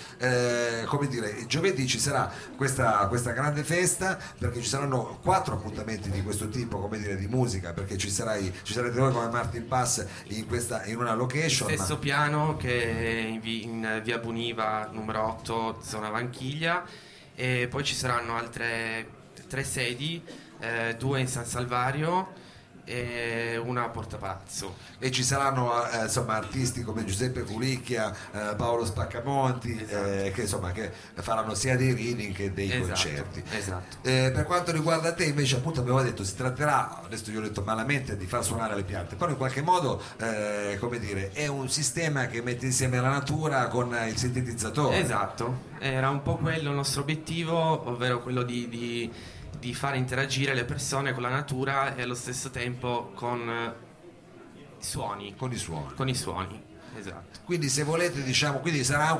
come dire, giovedì ci sarà questa, questa grande festa perché ci saranno quattro appuntamenti di questo tipo come dire, di musica perché ci, sarai, ci sarete voi come Martin Pass in, questa, in una location ma- Stesso piano che in via Buniva numero 8, zona Vanchiglia, e poi ci saranno altre tre sedi, eh, due in San Salvario e una a Porta Palazzo. e ci saranno eh, insomma, artisti come Giuseppe Culicchia, eh, Paolo Spaccamonti eh, che, insomma, che faranno sia dei reading che dei Esatto, concerti. esatto. Eh, per quanto riguarda te invece appunto abbiamo detto si tratterà, adesso io ho detto malamente di far suonare le piante, però in qualche modo eh, come dire è un sistema che mette insieme la natura con eh, il sintetizzatore. Esatto, era un po' quello il nostro obiettivo, ovvero quello di, di- di fare interagire le persone con la natura e allo stesso tempo con eh, i suoni. Con i suoni. Con i suoni, esatto. Quindi se volete diciamo, quindi sarà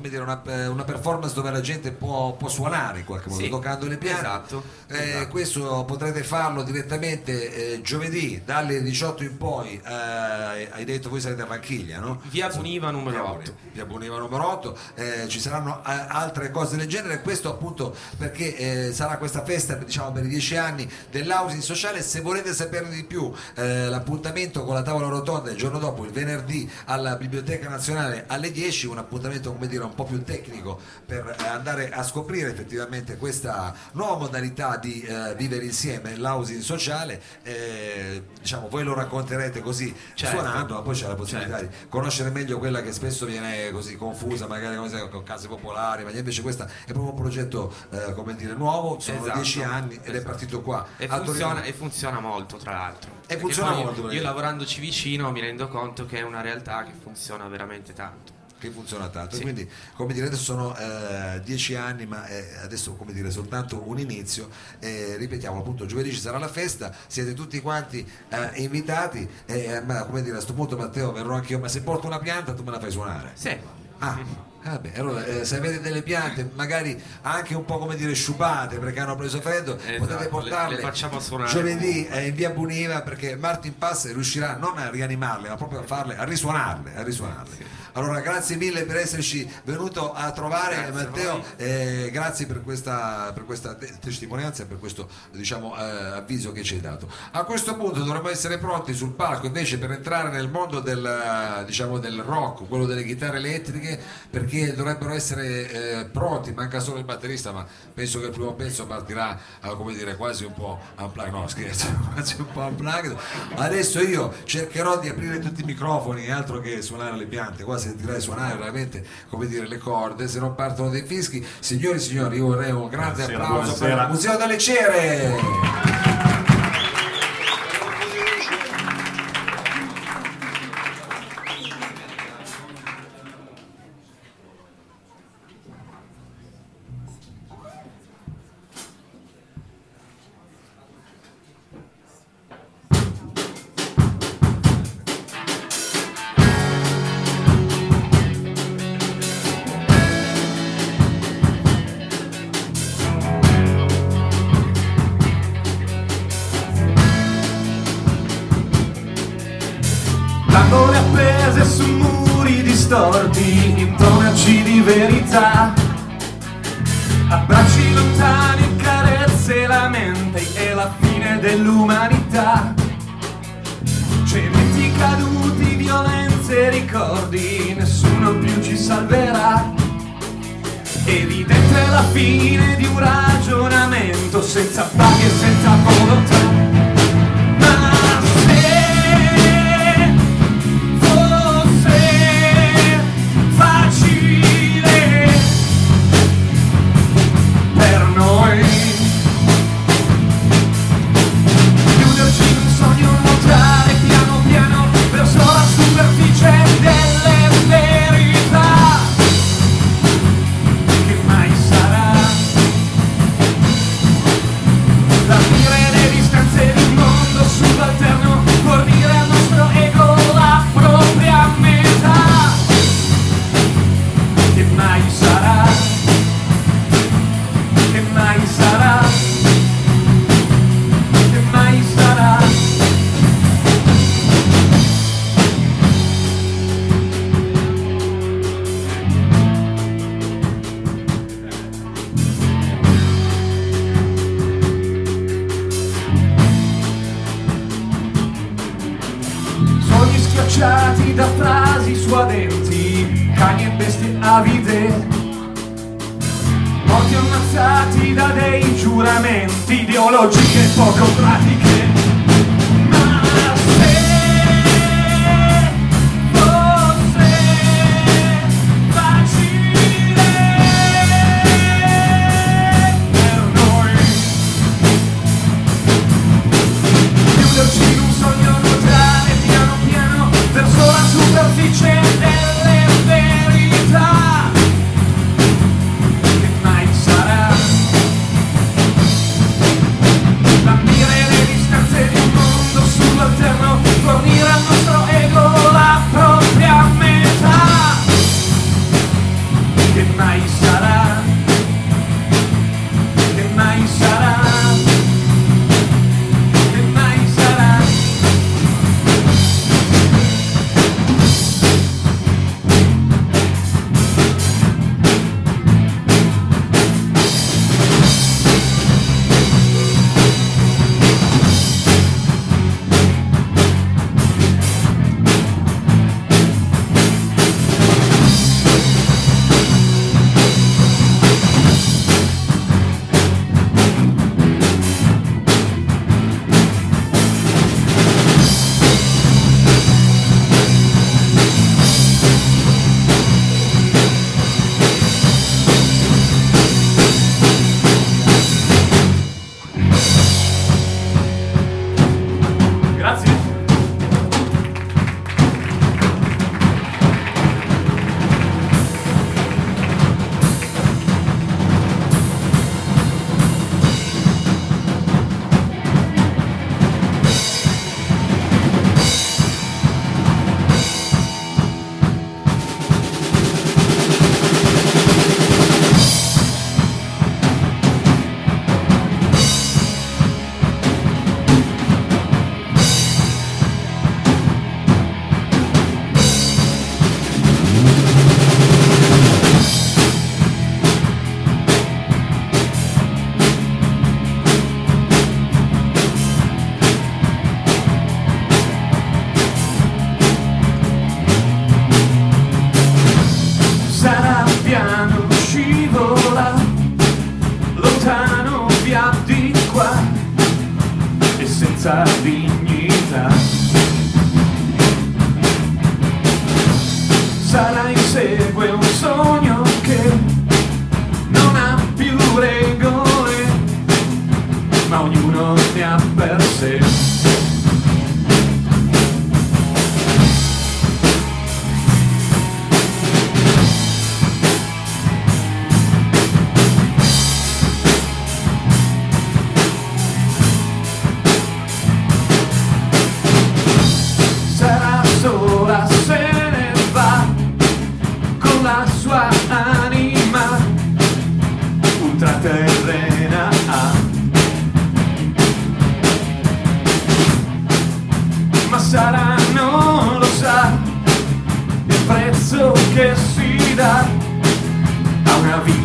dire, una, eh, una performance dove la gente può, può suonare in qualche modo, Sì, toccando le piante. esatto, Eh, esatto. Questo potrete farlo direttamente eh, giovedì dalle 18 in poi, eh, hai detto voi sarete a Vanchiglia, no? Via Buniva numero Via 8. Buniva, Via Buniva numero 8, eh, ci saranno eh, altre cose del genere, questo appunto perché sarà questa festa diciamo per i dieci anni dell'housing sociale, se volete saperne di più l'appuntamento con la tavola rotonda il giorno dopo, il venerdì alla Biblioteca Nazionale alle 10, un appuntamento come dire un po' più tecnico per eh, andare a scoprire effettivamente questa nuova modalità di eh, vivere insieme, l'housing sociale, eh, diciamo voi lo racconterete così Certo. suonando, ma poi c'è la possibilità di conoscere meglio quella che spesso viene così confusa, magari con case popolari, ma invece questa è proprio un progetto eh, come dire nuovo, sono Esatto, dieci anni ed è esatto. partito qua. E funziona, e funziona molto, tra l'altro. Perché funziona poi molto, Io perché- lavorandoci vicino mi rendo conto che è una realtà che funziona veramente tanto. che funziona tanto. Sì. Quindi, come dire, adesso sono eh, dieci anni, ma eh, adesso come dire soltanto un inizio. Eh, ripetiamo, appunto, giovedì ci sarà la festa, siete tutti quanti eh, invitati. eh, ma come dire, a questo punto, Matteo, verrò anch'io. Ma se porto una pianta, tu me la fai suonare. Sì. Ah, (laughs) vabbè, allora eh, se avete delle piante, magari anche un po' come dire sciupate perché hanno preso freddo, Esatto, potete le- portarle le facciamo suonare. giovedì eh, in via Buniva perché Martin Pass riuscirà non a rianimarle, ma proprio a farle, a risuonarle. A risuonarle. Allora, grazie mille per esserci venuto a trovare Grazie a Matteo, voi. eh, grazie per questa, per questa te- testimonianza e per questo diciamo, eh, avviso che ci hai dato. A questo punto dovremmo essere pronti sul palco invece per entrare nel mondo del, diciamo, del rock, quello delle chitarre elettriche, perché dovrebbero essere eh, pronti, manca solo il batterista, ma penso che il primo pezzo partirà eh, come dire quasi un po' unplugged, no scherzo, (laughs) quasi un po' unplugged. Adesso io cercherò di aprire tutti i microfoni, altro che suonare le piante, qua sentirai suonare veramente come dire le corde, se non partono dei fischi. Signori e signori, io vorrei un grande Buonasera, applauso per buonasera. il Museo delle Cere.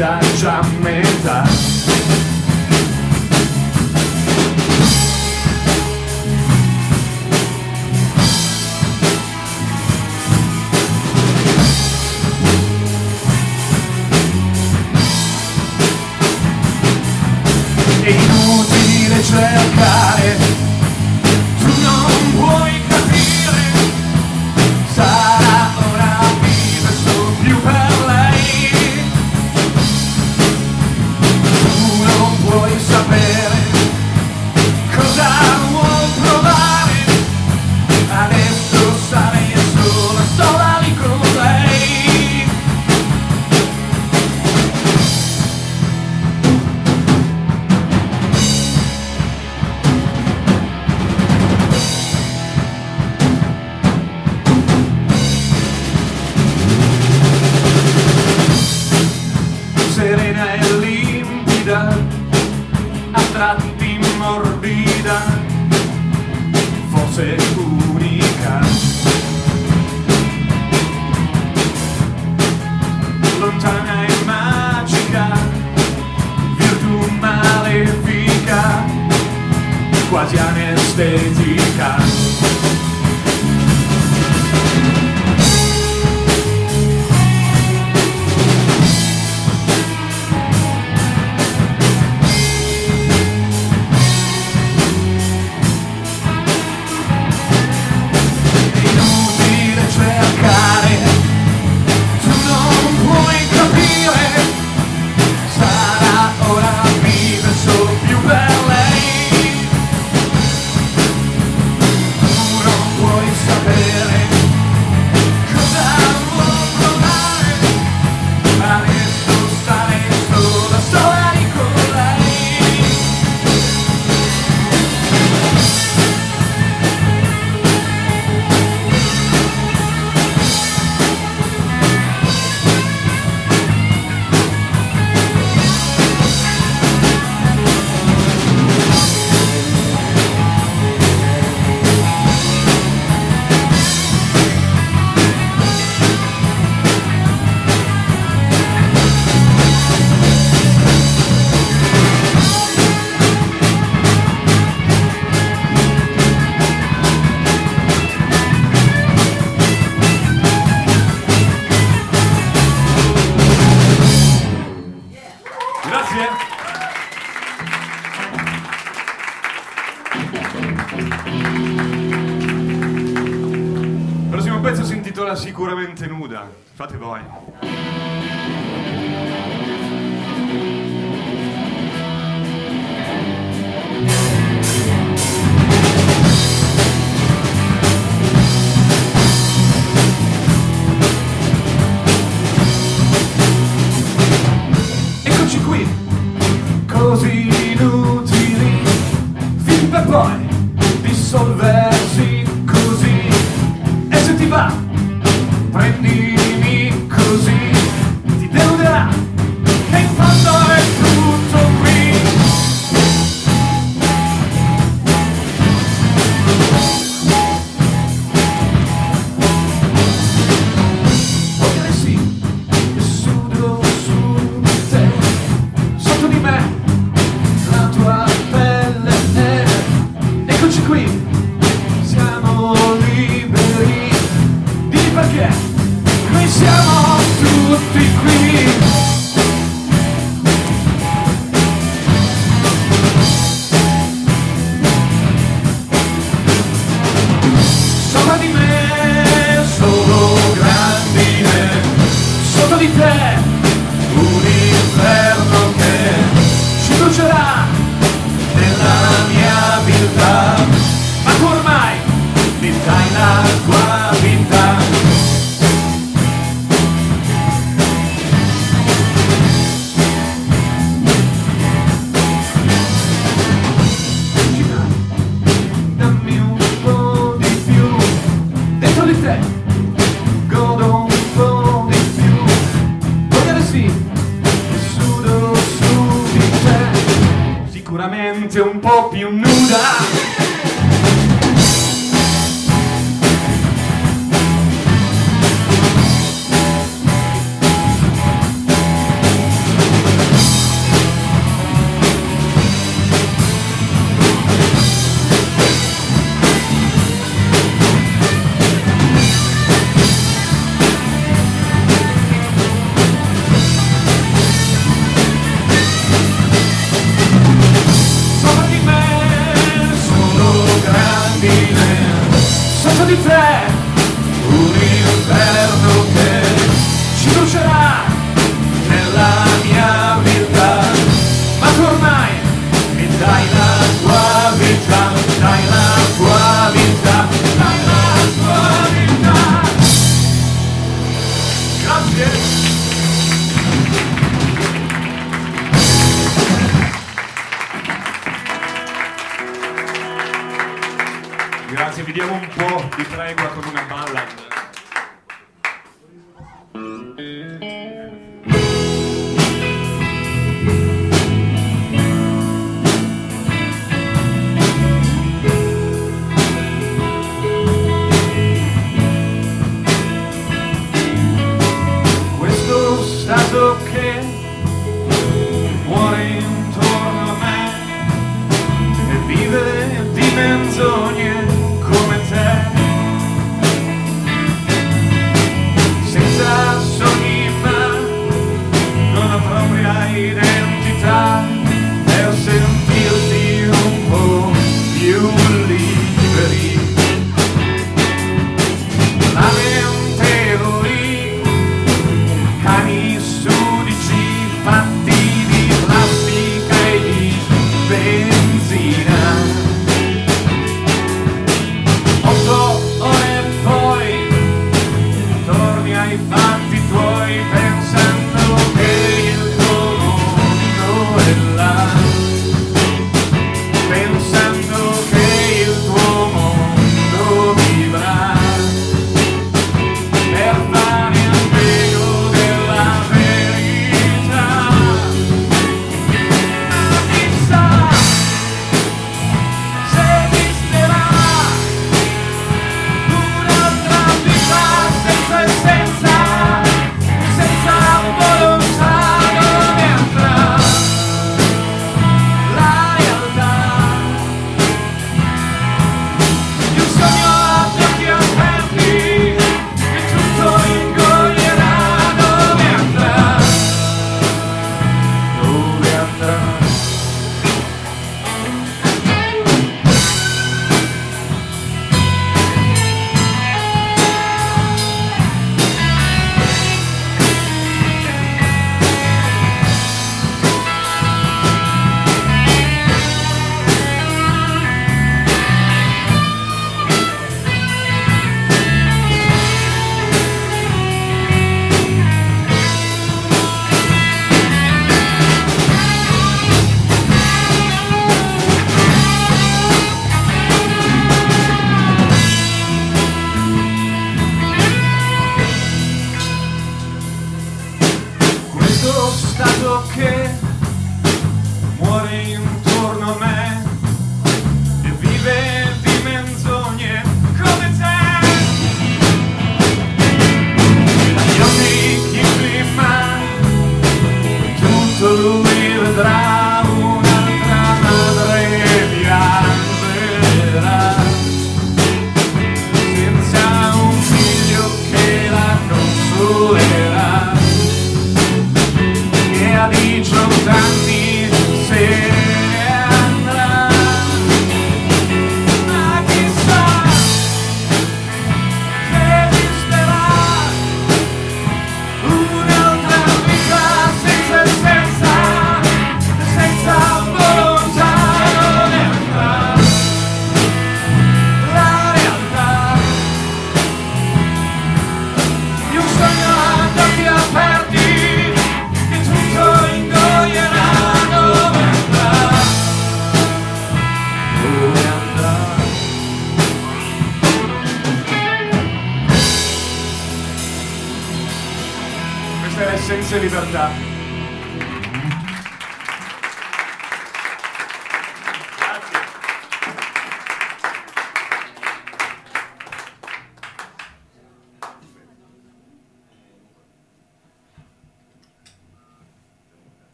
A una vita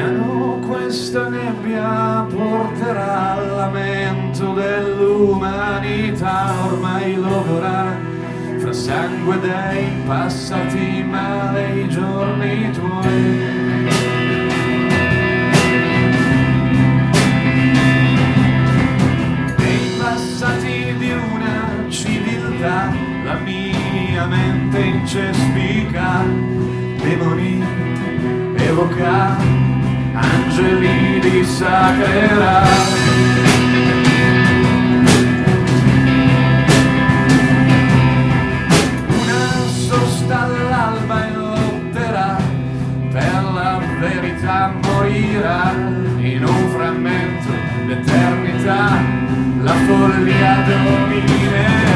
piano questa nebbia porterà al lamento dell'umanità ormai lo vorrà fra sangue dei passati male i giorni tuoi. nei passati di una civiltà la mia mente incespica, demoni evocati angeli di sacra una sosta all'alba e lotterà per la verità morirà in un frammento d'eternità, la follia dominerà.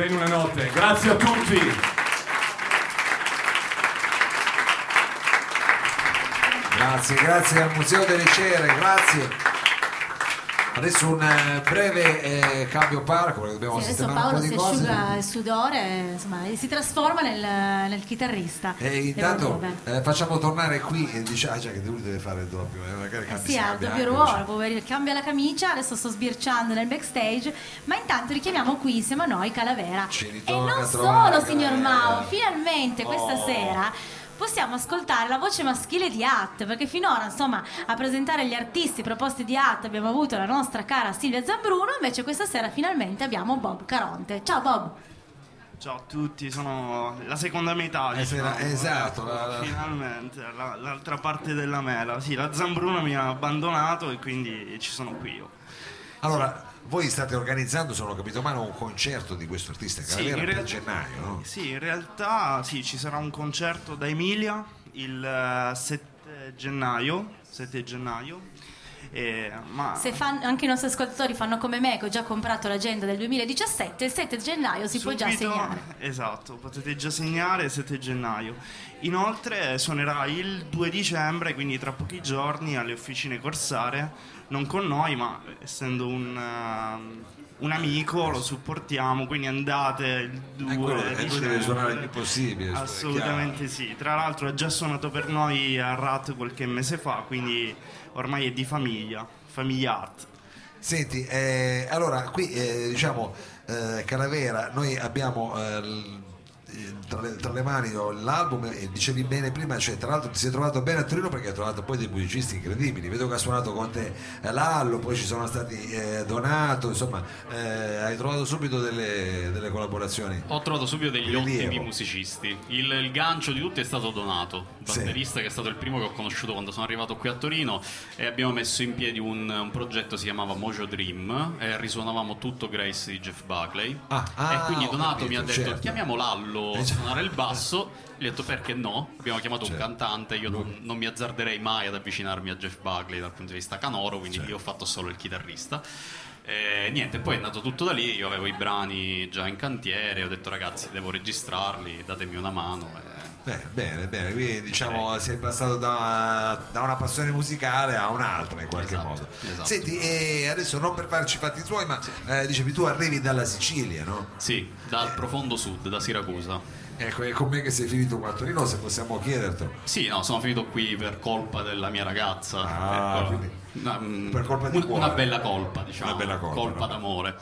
Eternità in una notte, grazie a tutti! Grazie, grazie al Museo delle Cere, grazie. Adesso un eh, breve eh, cambio parco perché dobbiamo Sì, adesso sistemare un Paolo po' si di cose. asciuga il sudore, insomma, si trasforma nel, nel chitarrista. E intanto eh, facciamo tornare qui e dice, ah già che lui deve fare il doppio, eh, magari Eh cambi sì, ha il doppio ruolo, poverino, cambia la camicia, adesso sto sbirciando nel backstage, ma intanto richiamiamo qui insieme a noi Calavera. E non solo, signor. Mao, finalmente questa Oh. sera possiamo ascoltare la voce maschile di At, perché finora, insomma, a presentare gli artisti proposti di At abbiamo avuto la nostra cara Silvia Zambruno, invece questa sera finalmente abbiamo Bob Caronte. Ciao Bob! Ciao a tutti, sono la seconda metà. Eh, diciamo, esatto, la- la- finalmente, la- l'altra parte della mela. Sì, la Zambruno mi ha abbandonato e quindi ci sono qui io. Allora, voi state organizzando, se non ho capito male, un concerto di questo artista Sì, in per real- gennaio, no? Sì, in realtà sì, ci sarà un concerto da Emilia il eh, 7 gennaio. 7 gennaio. Eh, ma Se fan- anche i nostri ascoltatori fanno come me, che ho già comprato l'agenda del 2017, il 7 gennaio si può già Subito- segnare. Esatto, potete già segnare il 7 gennaio. Inoltre suonerà il 2 dicembre, quindi tra pochi giorni, alle officine Corsare, non con noi, ma essendo un, ehm, un amico lo supportiamo, quindi andate il 2 Eh, quello- e lui dicembre. deve suonare il più possibile, Assolutamente sì. Tra l'altro ha già suonato per noi a Rat qualche mese fa, quindi ormai è di famiglia, famiglia art. Senti, eh, allora qui eh, diciamo eh, Calavera, noi abbiamo eh, eh, tra le, tra le mani l'album e dicevi bene prima, cioè tra l'altro ti sei trovato bene a Torino perché hai trovato poi dei musicisti incredibili, vedo che ha suonato con te eh, Lallo, poi ci sono stati eh, Donato, insomma eh, hai trovato subito delle, delle collaborazioni. Ho trovato subito degli Rilievo. ottimi musicisti. Il, il gancio di tutti è stato Donato, batterista che è stato il primo che ho conosciuto quando sono arrivato qui a Torino e abbiamo messo in piedi un, un progetto si chiamava Mojo Dream e risuonavamo tutto Grace di Jeff Buckley. ah, e quindi Donato capito, mi ha detto certo. chiamiamo Lallo a suonare il basso. Gli ho detto perché no? Abbiamo chiamato Certo. un cantante, io non, non mi azzarderei mai ad avvicinarmi a Jeff Buckley dal punto di vista canoro, quindi Certo. io ho fatto solo il chitarrista. E niente, poi è andato tutto da lì, io avevo i brani già in cantiere, ho detto ragazzi devo registrarli, datemi una mano. Beh, bene, bene, quindi diciamo sei passato da, da una passione musicale a un'altra in qualche Esatto, modo. esatto. Senti, e adesso non per farci i fatti tuoi, ma eh, dicevi tu arrivi dalla Sicilia, no? Sì, dal profondo sud, da Siracusa. Ecco, è con me che sei finito qua a Torino, se possiamo chiedertelo. Sì, no, sono finito qui per colpa della mia ragazza. Ah, Ecco, quindi una, per colpa di un- cuore. una bella colpa, diciamo. Una bella colpa, no? d'amore.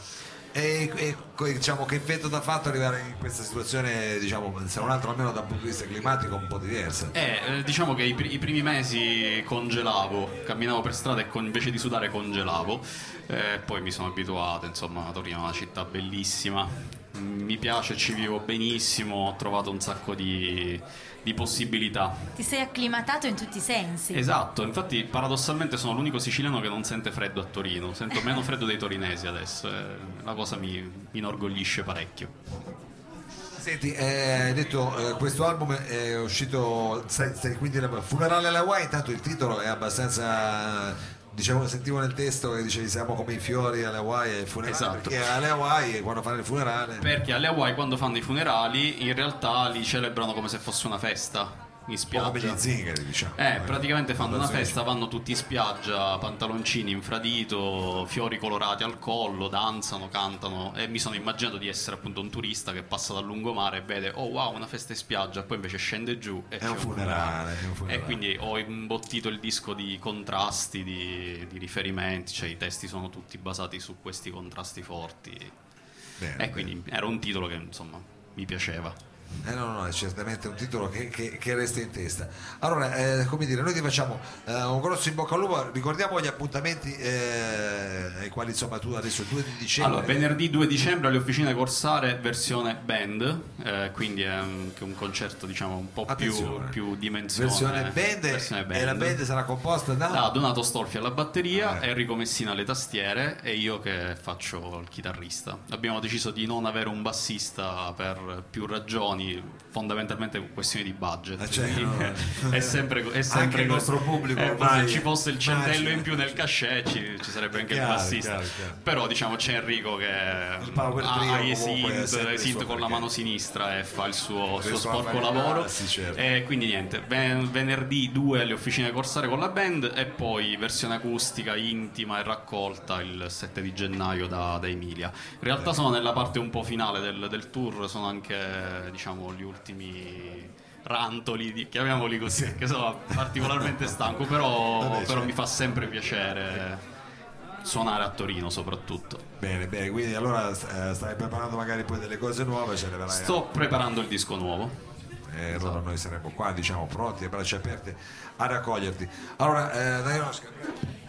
E, e diciamo che effetto ti ha fatto arrivare in questa situazione, diciamo, se non altro almeno dal punto di vista climatico un po' diversa. Eh, eh, diciamo che i, pri- i primi mesi congelavo, camminavo per strada e con- invece di sudare congelavo, Eh, poi mi sono abituato, insomma, Torino è una città bellissima, mi piace, ci vivo benissimo, ho trovato un sacco di, di possibilità. Ti sei acclimatato in tutti i sensi. Esatto, infatti paradossalmente sono l'unico siciliano che non sente freddo a Torino, sento meno freddo dei torinesi adesso, e la cosa mi, mi inorgoglisce parecchio. Senti, eh, hai detto eh, questo album è uscito, quindi la- Funerale alla Hawaii, intanto il titolo è abbastanza, diciamo, sentivo nel testo che dicevi siamo come i fiori alle Hawaii e il funerale, Esatto. perché alle Hawaii quando fanno il funerale... Perché alle Hawaii quando fanno i funerali in realtà li celebrano come se fosse una festa in po' come spiaggia. gli zingari, diciamo. Eh, praticamente fanno una festa, vanno tutti in spiaggia, pantaloncini infradito, fiori colorati al collo, danzano, cantano e mi sono immaginato di essere appunto un turista che passa dal lungomare e vede oh wow una festa in spiaggia, poi invece scende giù e È un funerale, un funerale. E quindi ho imbottito il disco di contrasti, di, di riferimenti, cioè i testi sono tutti basati su questi contrasti forti. Bene, e quindi era un titolo che insomma mi piaceva. Eh no, no, è certamente un titolo che, che- che resta in testa. Allora, eh, come dire, noi ti facciamo eh, un grosso in bocca al lupo, ricordiamo gli appuntamenti eh, ai quali insomma tu adesso il 2 di dicembre... Allora, venerdì 2 dicembre alle Officine Corsare, versione band, eh, quindi è un, un concerto diciamo un po' più, Attenzione. più dimensione. versione band, versione e la band sarà composta da... da Donato Stolfi alla batteria, Eh. Enrico Messina alle tastiere e io che faccio il chitarrista. Abbiamo deciso di non avere un bassista per più ragioni, fondamentalmente questioni di budget. Eh, cioè, no. (laughs) è sempre, è sempre il nostro pubblico Eh, se ci fosse il centello in più nel cachet ci, ci sarebbe anche Chiaro, il bassista. chiaro, chiaro. Però diciamo c'è Enrico che ha, i synth, con la mano sinistra e fa il suo, suo sporco lavoro. bassi, certo. E quindi niente, ven- venerdì 2 alle officine Corsare con la band e poi versione acustica intima e raccolta il 7 di gennaio da, da Emilia. In realtà sono nella parte un po' finale del, del tour, sono anche diciamo gli ultimi rantoli, chiamiamoli così, che sono particolarmente stanco, però, Vabbè, però certo. mi fa sempre piacere suonare a Torino soprattutto. Bene, bene, quindi allora eh, stai preparando magari poi delle cose nuove, ce ne verrai Sto preparando il disco nuovo. Eh, allora noi saremo qua, diciamo, pronti a braccia aperte a raccoglierti. Allora, eh, dai Oscar,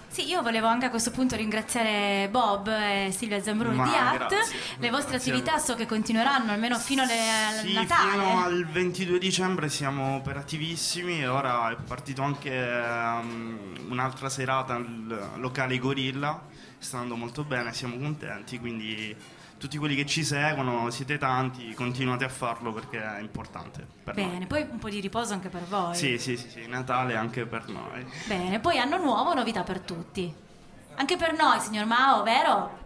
Sì, io volevo anche a questo punto ringraziare Bob e Silvia Zambroni Ma di ART. grazie. Le vostre Grazie attività so che continueranno almeno fino alle- al Sì, Natale. fino al 22 dicembre siamo operativissimi e ora è partito anche ehm, un'altra serata al locale Gorilla, sta andando molto bene, siamo contenti, quindi tutti quelli che ci seguono, siete tanti, continuate a farlo perché è importante per Bene, poi un po' di riposo anche per voi. noi. Sì, sì, sì, sì, Natale anche per noi. Bene, poi anno nuovo, novità per tutti. Anche per noi, signor Mao, vero?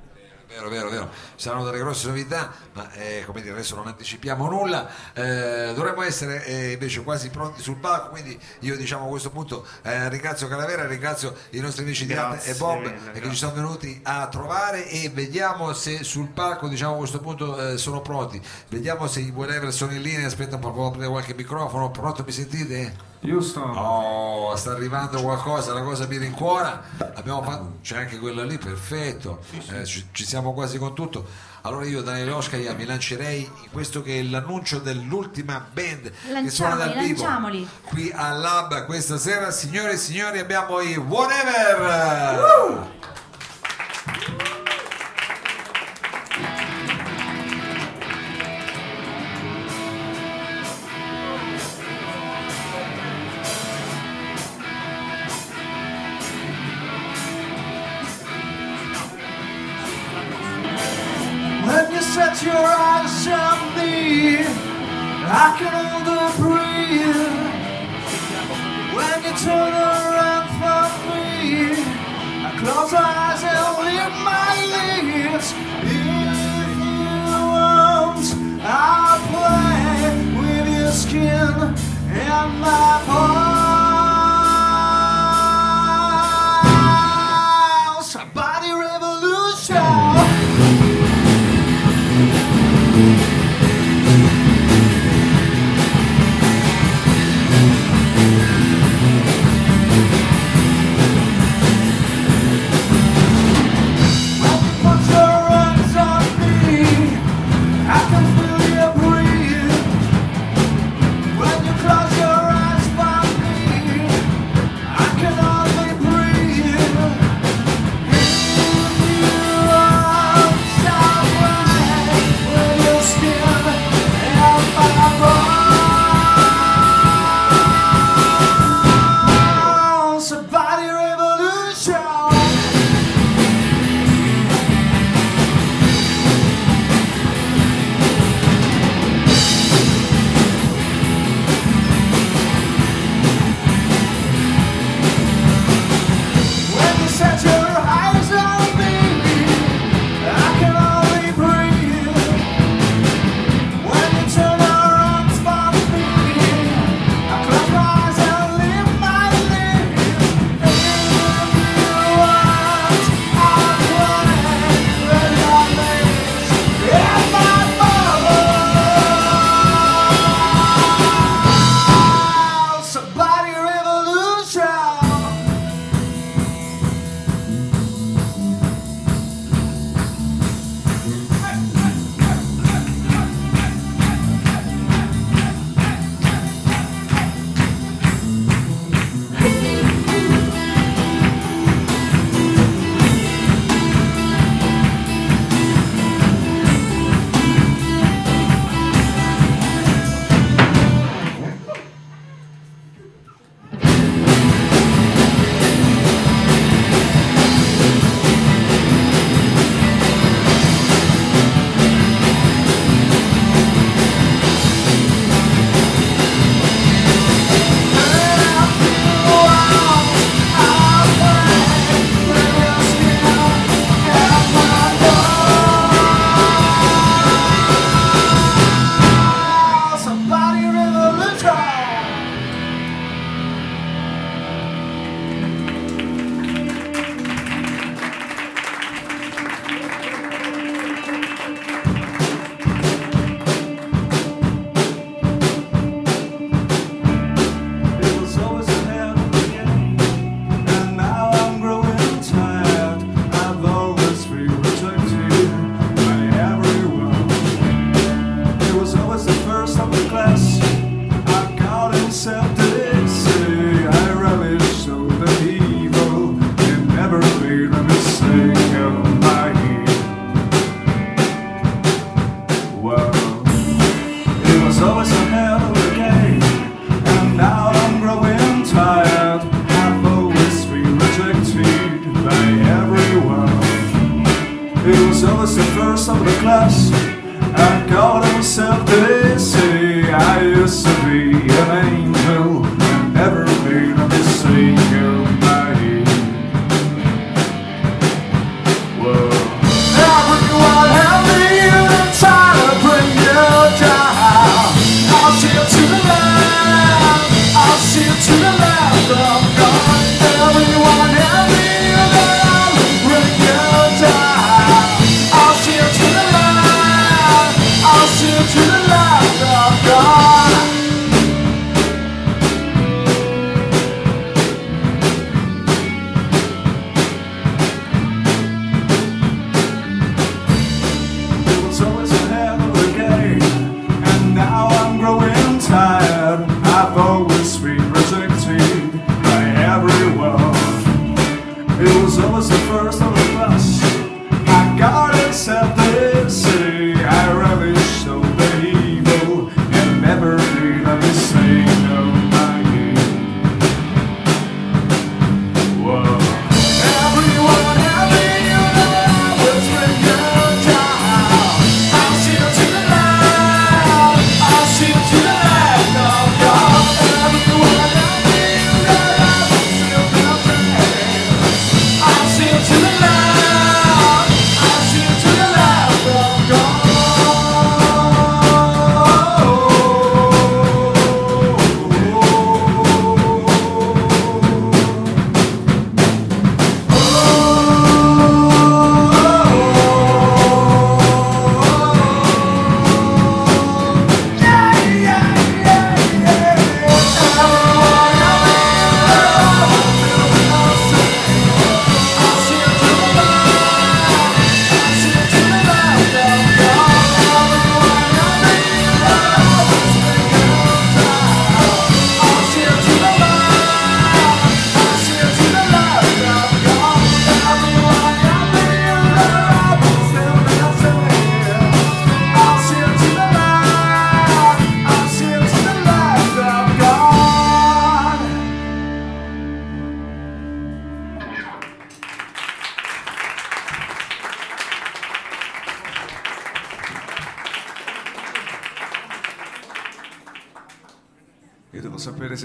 Vero, vero, vero, saranno delle grosse novità, ma eh, come dire, adesso non anticipiamo nulla, eh, dovremmo essere eh, invece quasi pronti sul palco, quindi io diciamo a questo punto eh, ringrazio Calavera, ringrazio i nostri amici di Arte e Grazie Bob mille, eh, che grazie. ci sono venuti a trovare e vediamo se sul palco diciamo a questo punto eh, sono pronti, vediamo se i whatever sono in linea, aspetta un po', provo a aprire qualche microfono, pronto mi sentite? giusto? Oh, sta arrivando qualcosa, la cosa mi rincuora. Abbiamo Fatto, c'è anche quella lì, perfetto. Eh, ci, ci, siamo quasi con tutto. Allora io Daniele Oscaia mi lancerei in questo che è l'annuncio dell'ultima band lanciamoli, che suona dal vivo lanciamoli. qui al Lab questa sera. Signore e signori abbiamo i Whatever! Woo!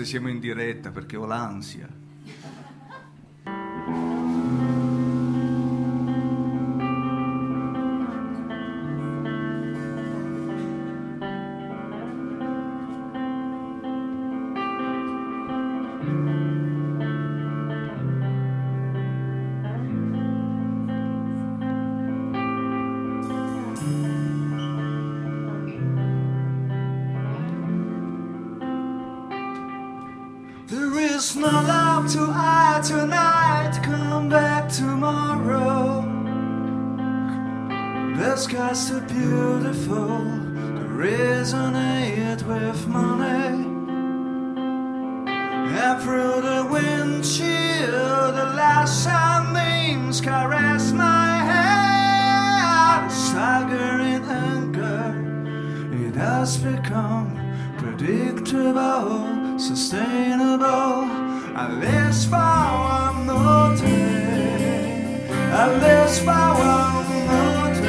siamo in diretta perché ho l'ansia. my love to add tonight. Come back tomorrow. The sky's so beautiful to resonate with money. And through the chill. the last sunbeams caress my head. Sugar in anger, it has become predictable, sustainable this a on the a notte,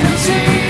Can see.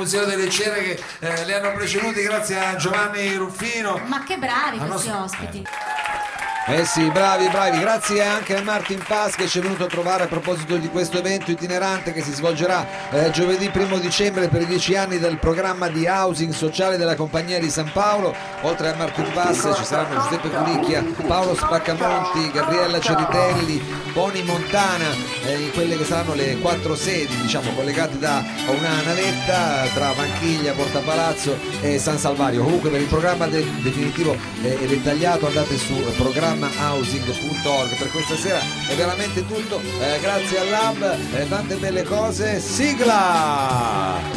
Museo delle Cere che eh, li hanno preceduti, grazie a Giovanni Ruffino. Ma che bravi questi no, ospiti. Eh sì, bravi, bravi. Grazie anche a Martin Paz che ci è venuto a trovare a proposito di questo evento itinerante che si svolgerà eh, giovedì 1 dicembre per i dieci anni del programma di housing sociale della Compagnia di San Paolo. Oltre a Martin Paz ci saranno Giuseppe Pulicchia, Paolo Spaccamonti, Gabriella Ceritelli, Boni Montana, eh, quelle che saranno le quattro sedi, diciamo, collegate da una navetta tra Vanchiglia, Porta Palazzo e San Salvario. Comunque per il programma de- definitivo eh, e dettagliato andate su eh, programmahousing.org. Per questa sera è veramente tutto. Eh, grazie al Lab, eh, tante belle cose. Sigla!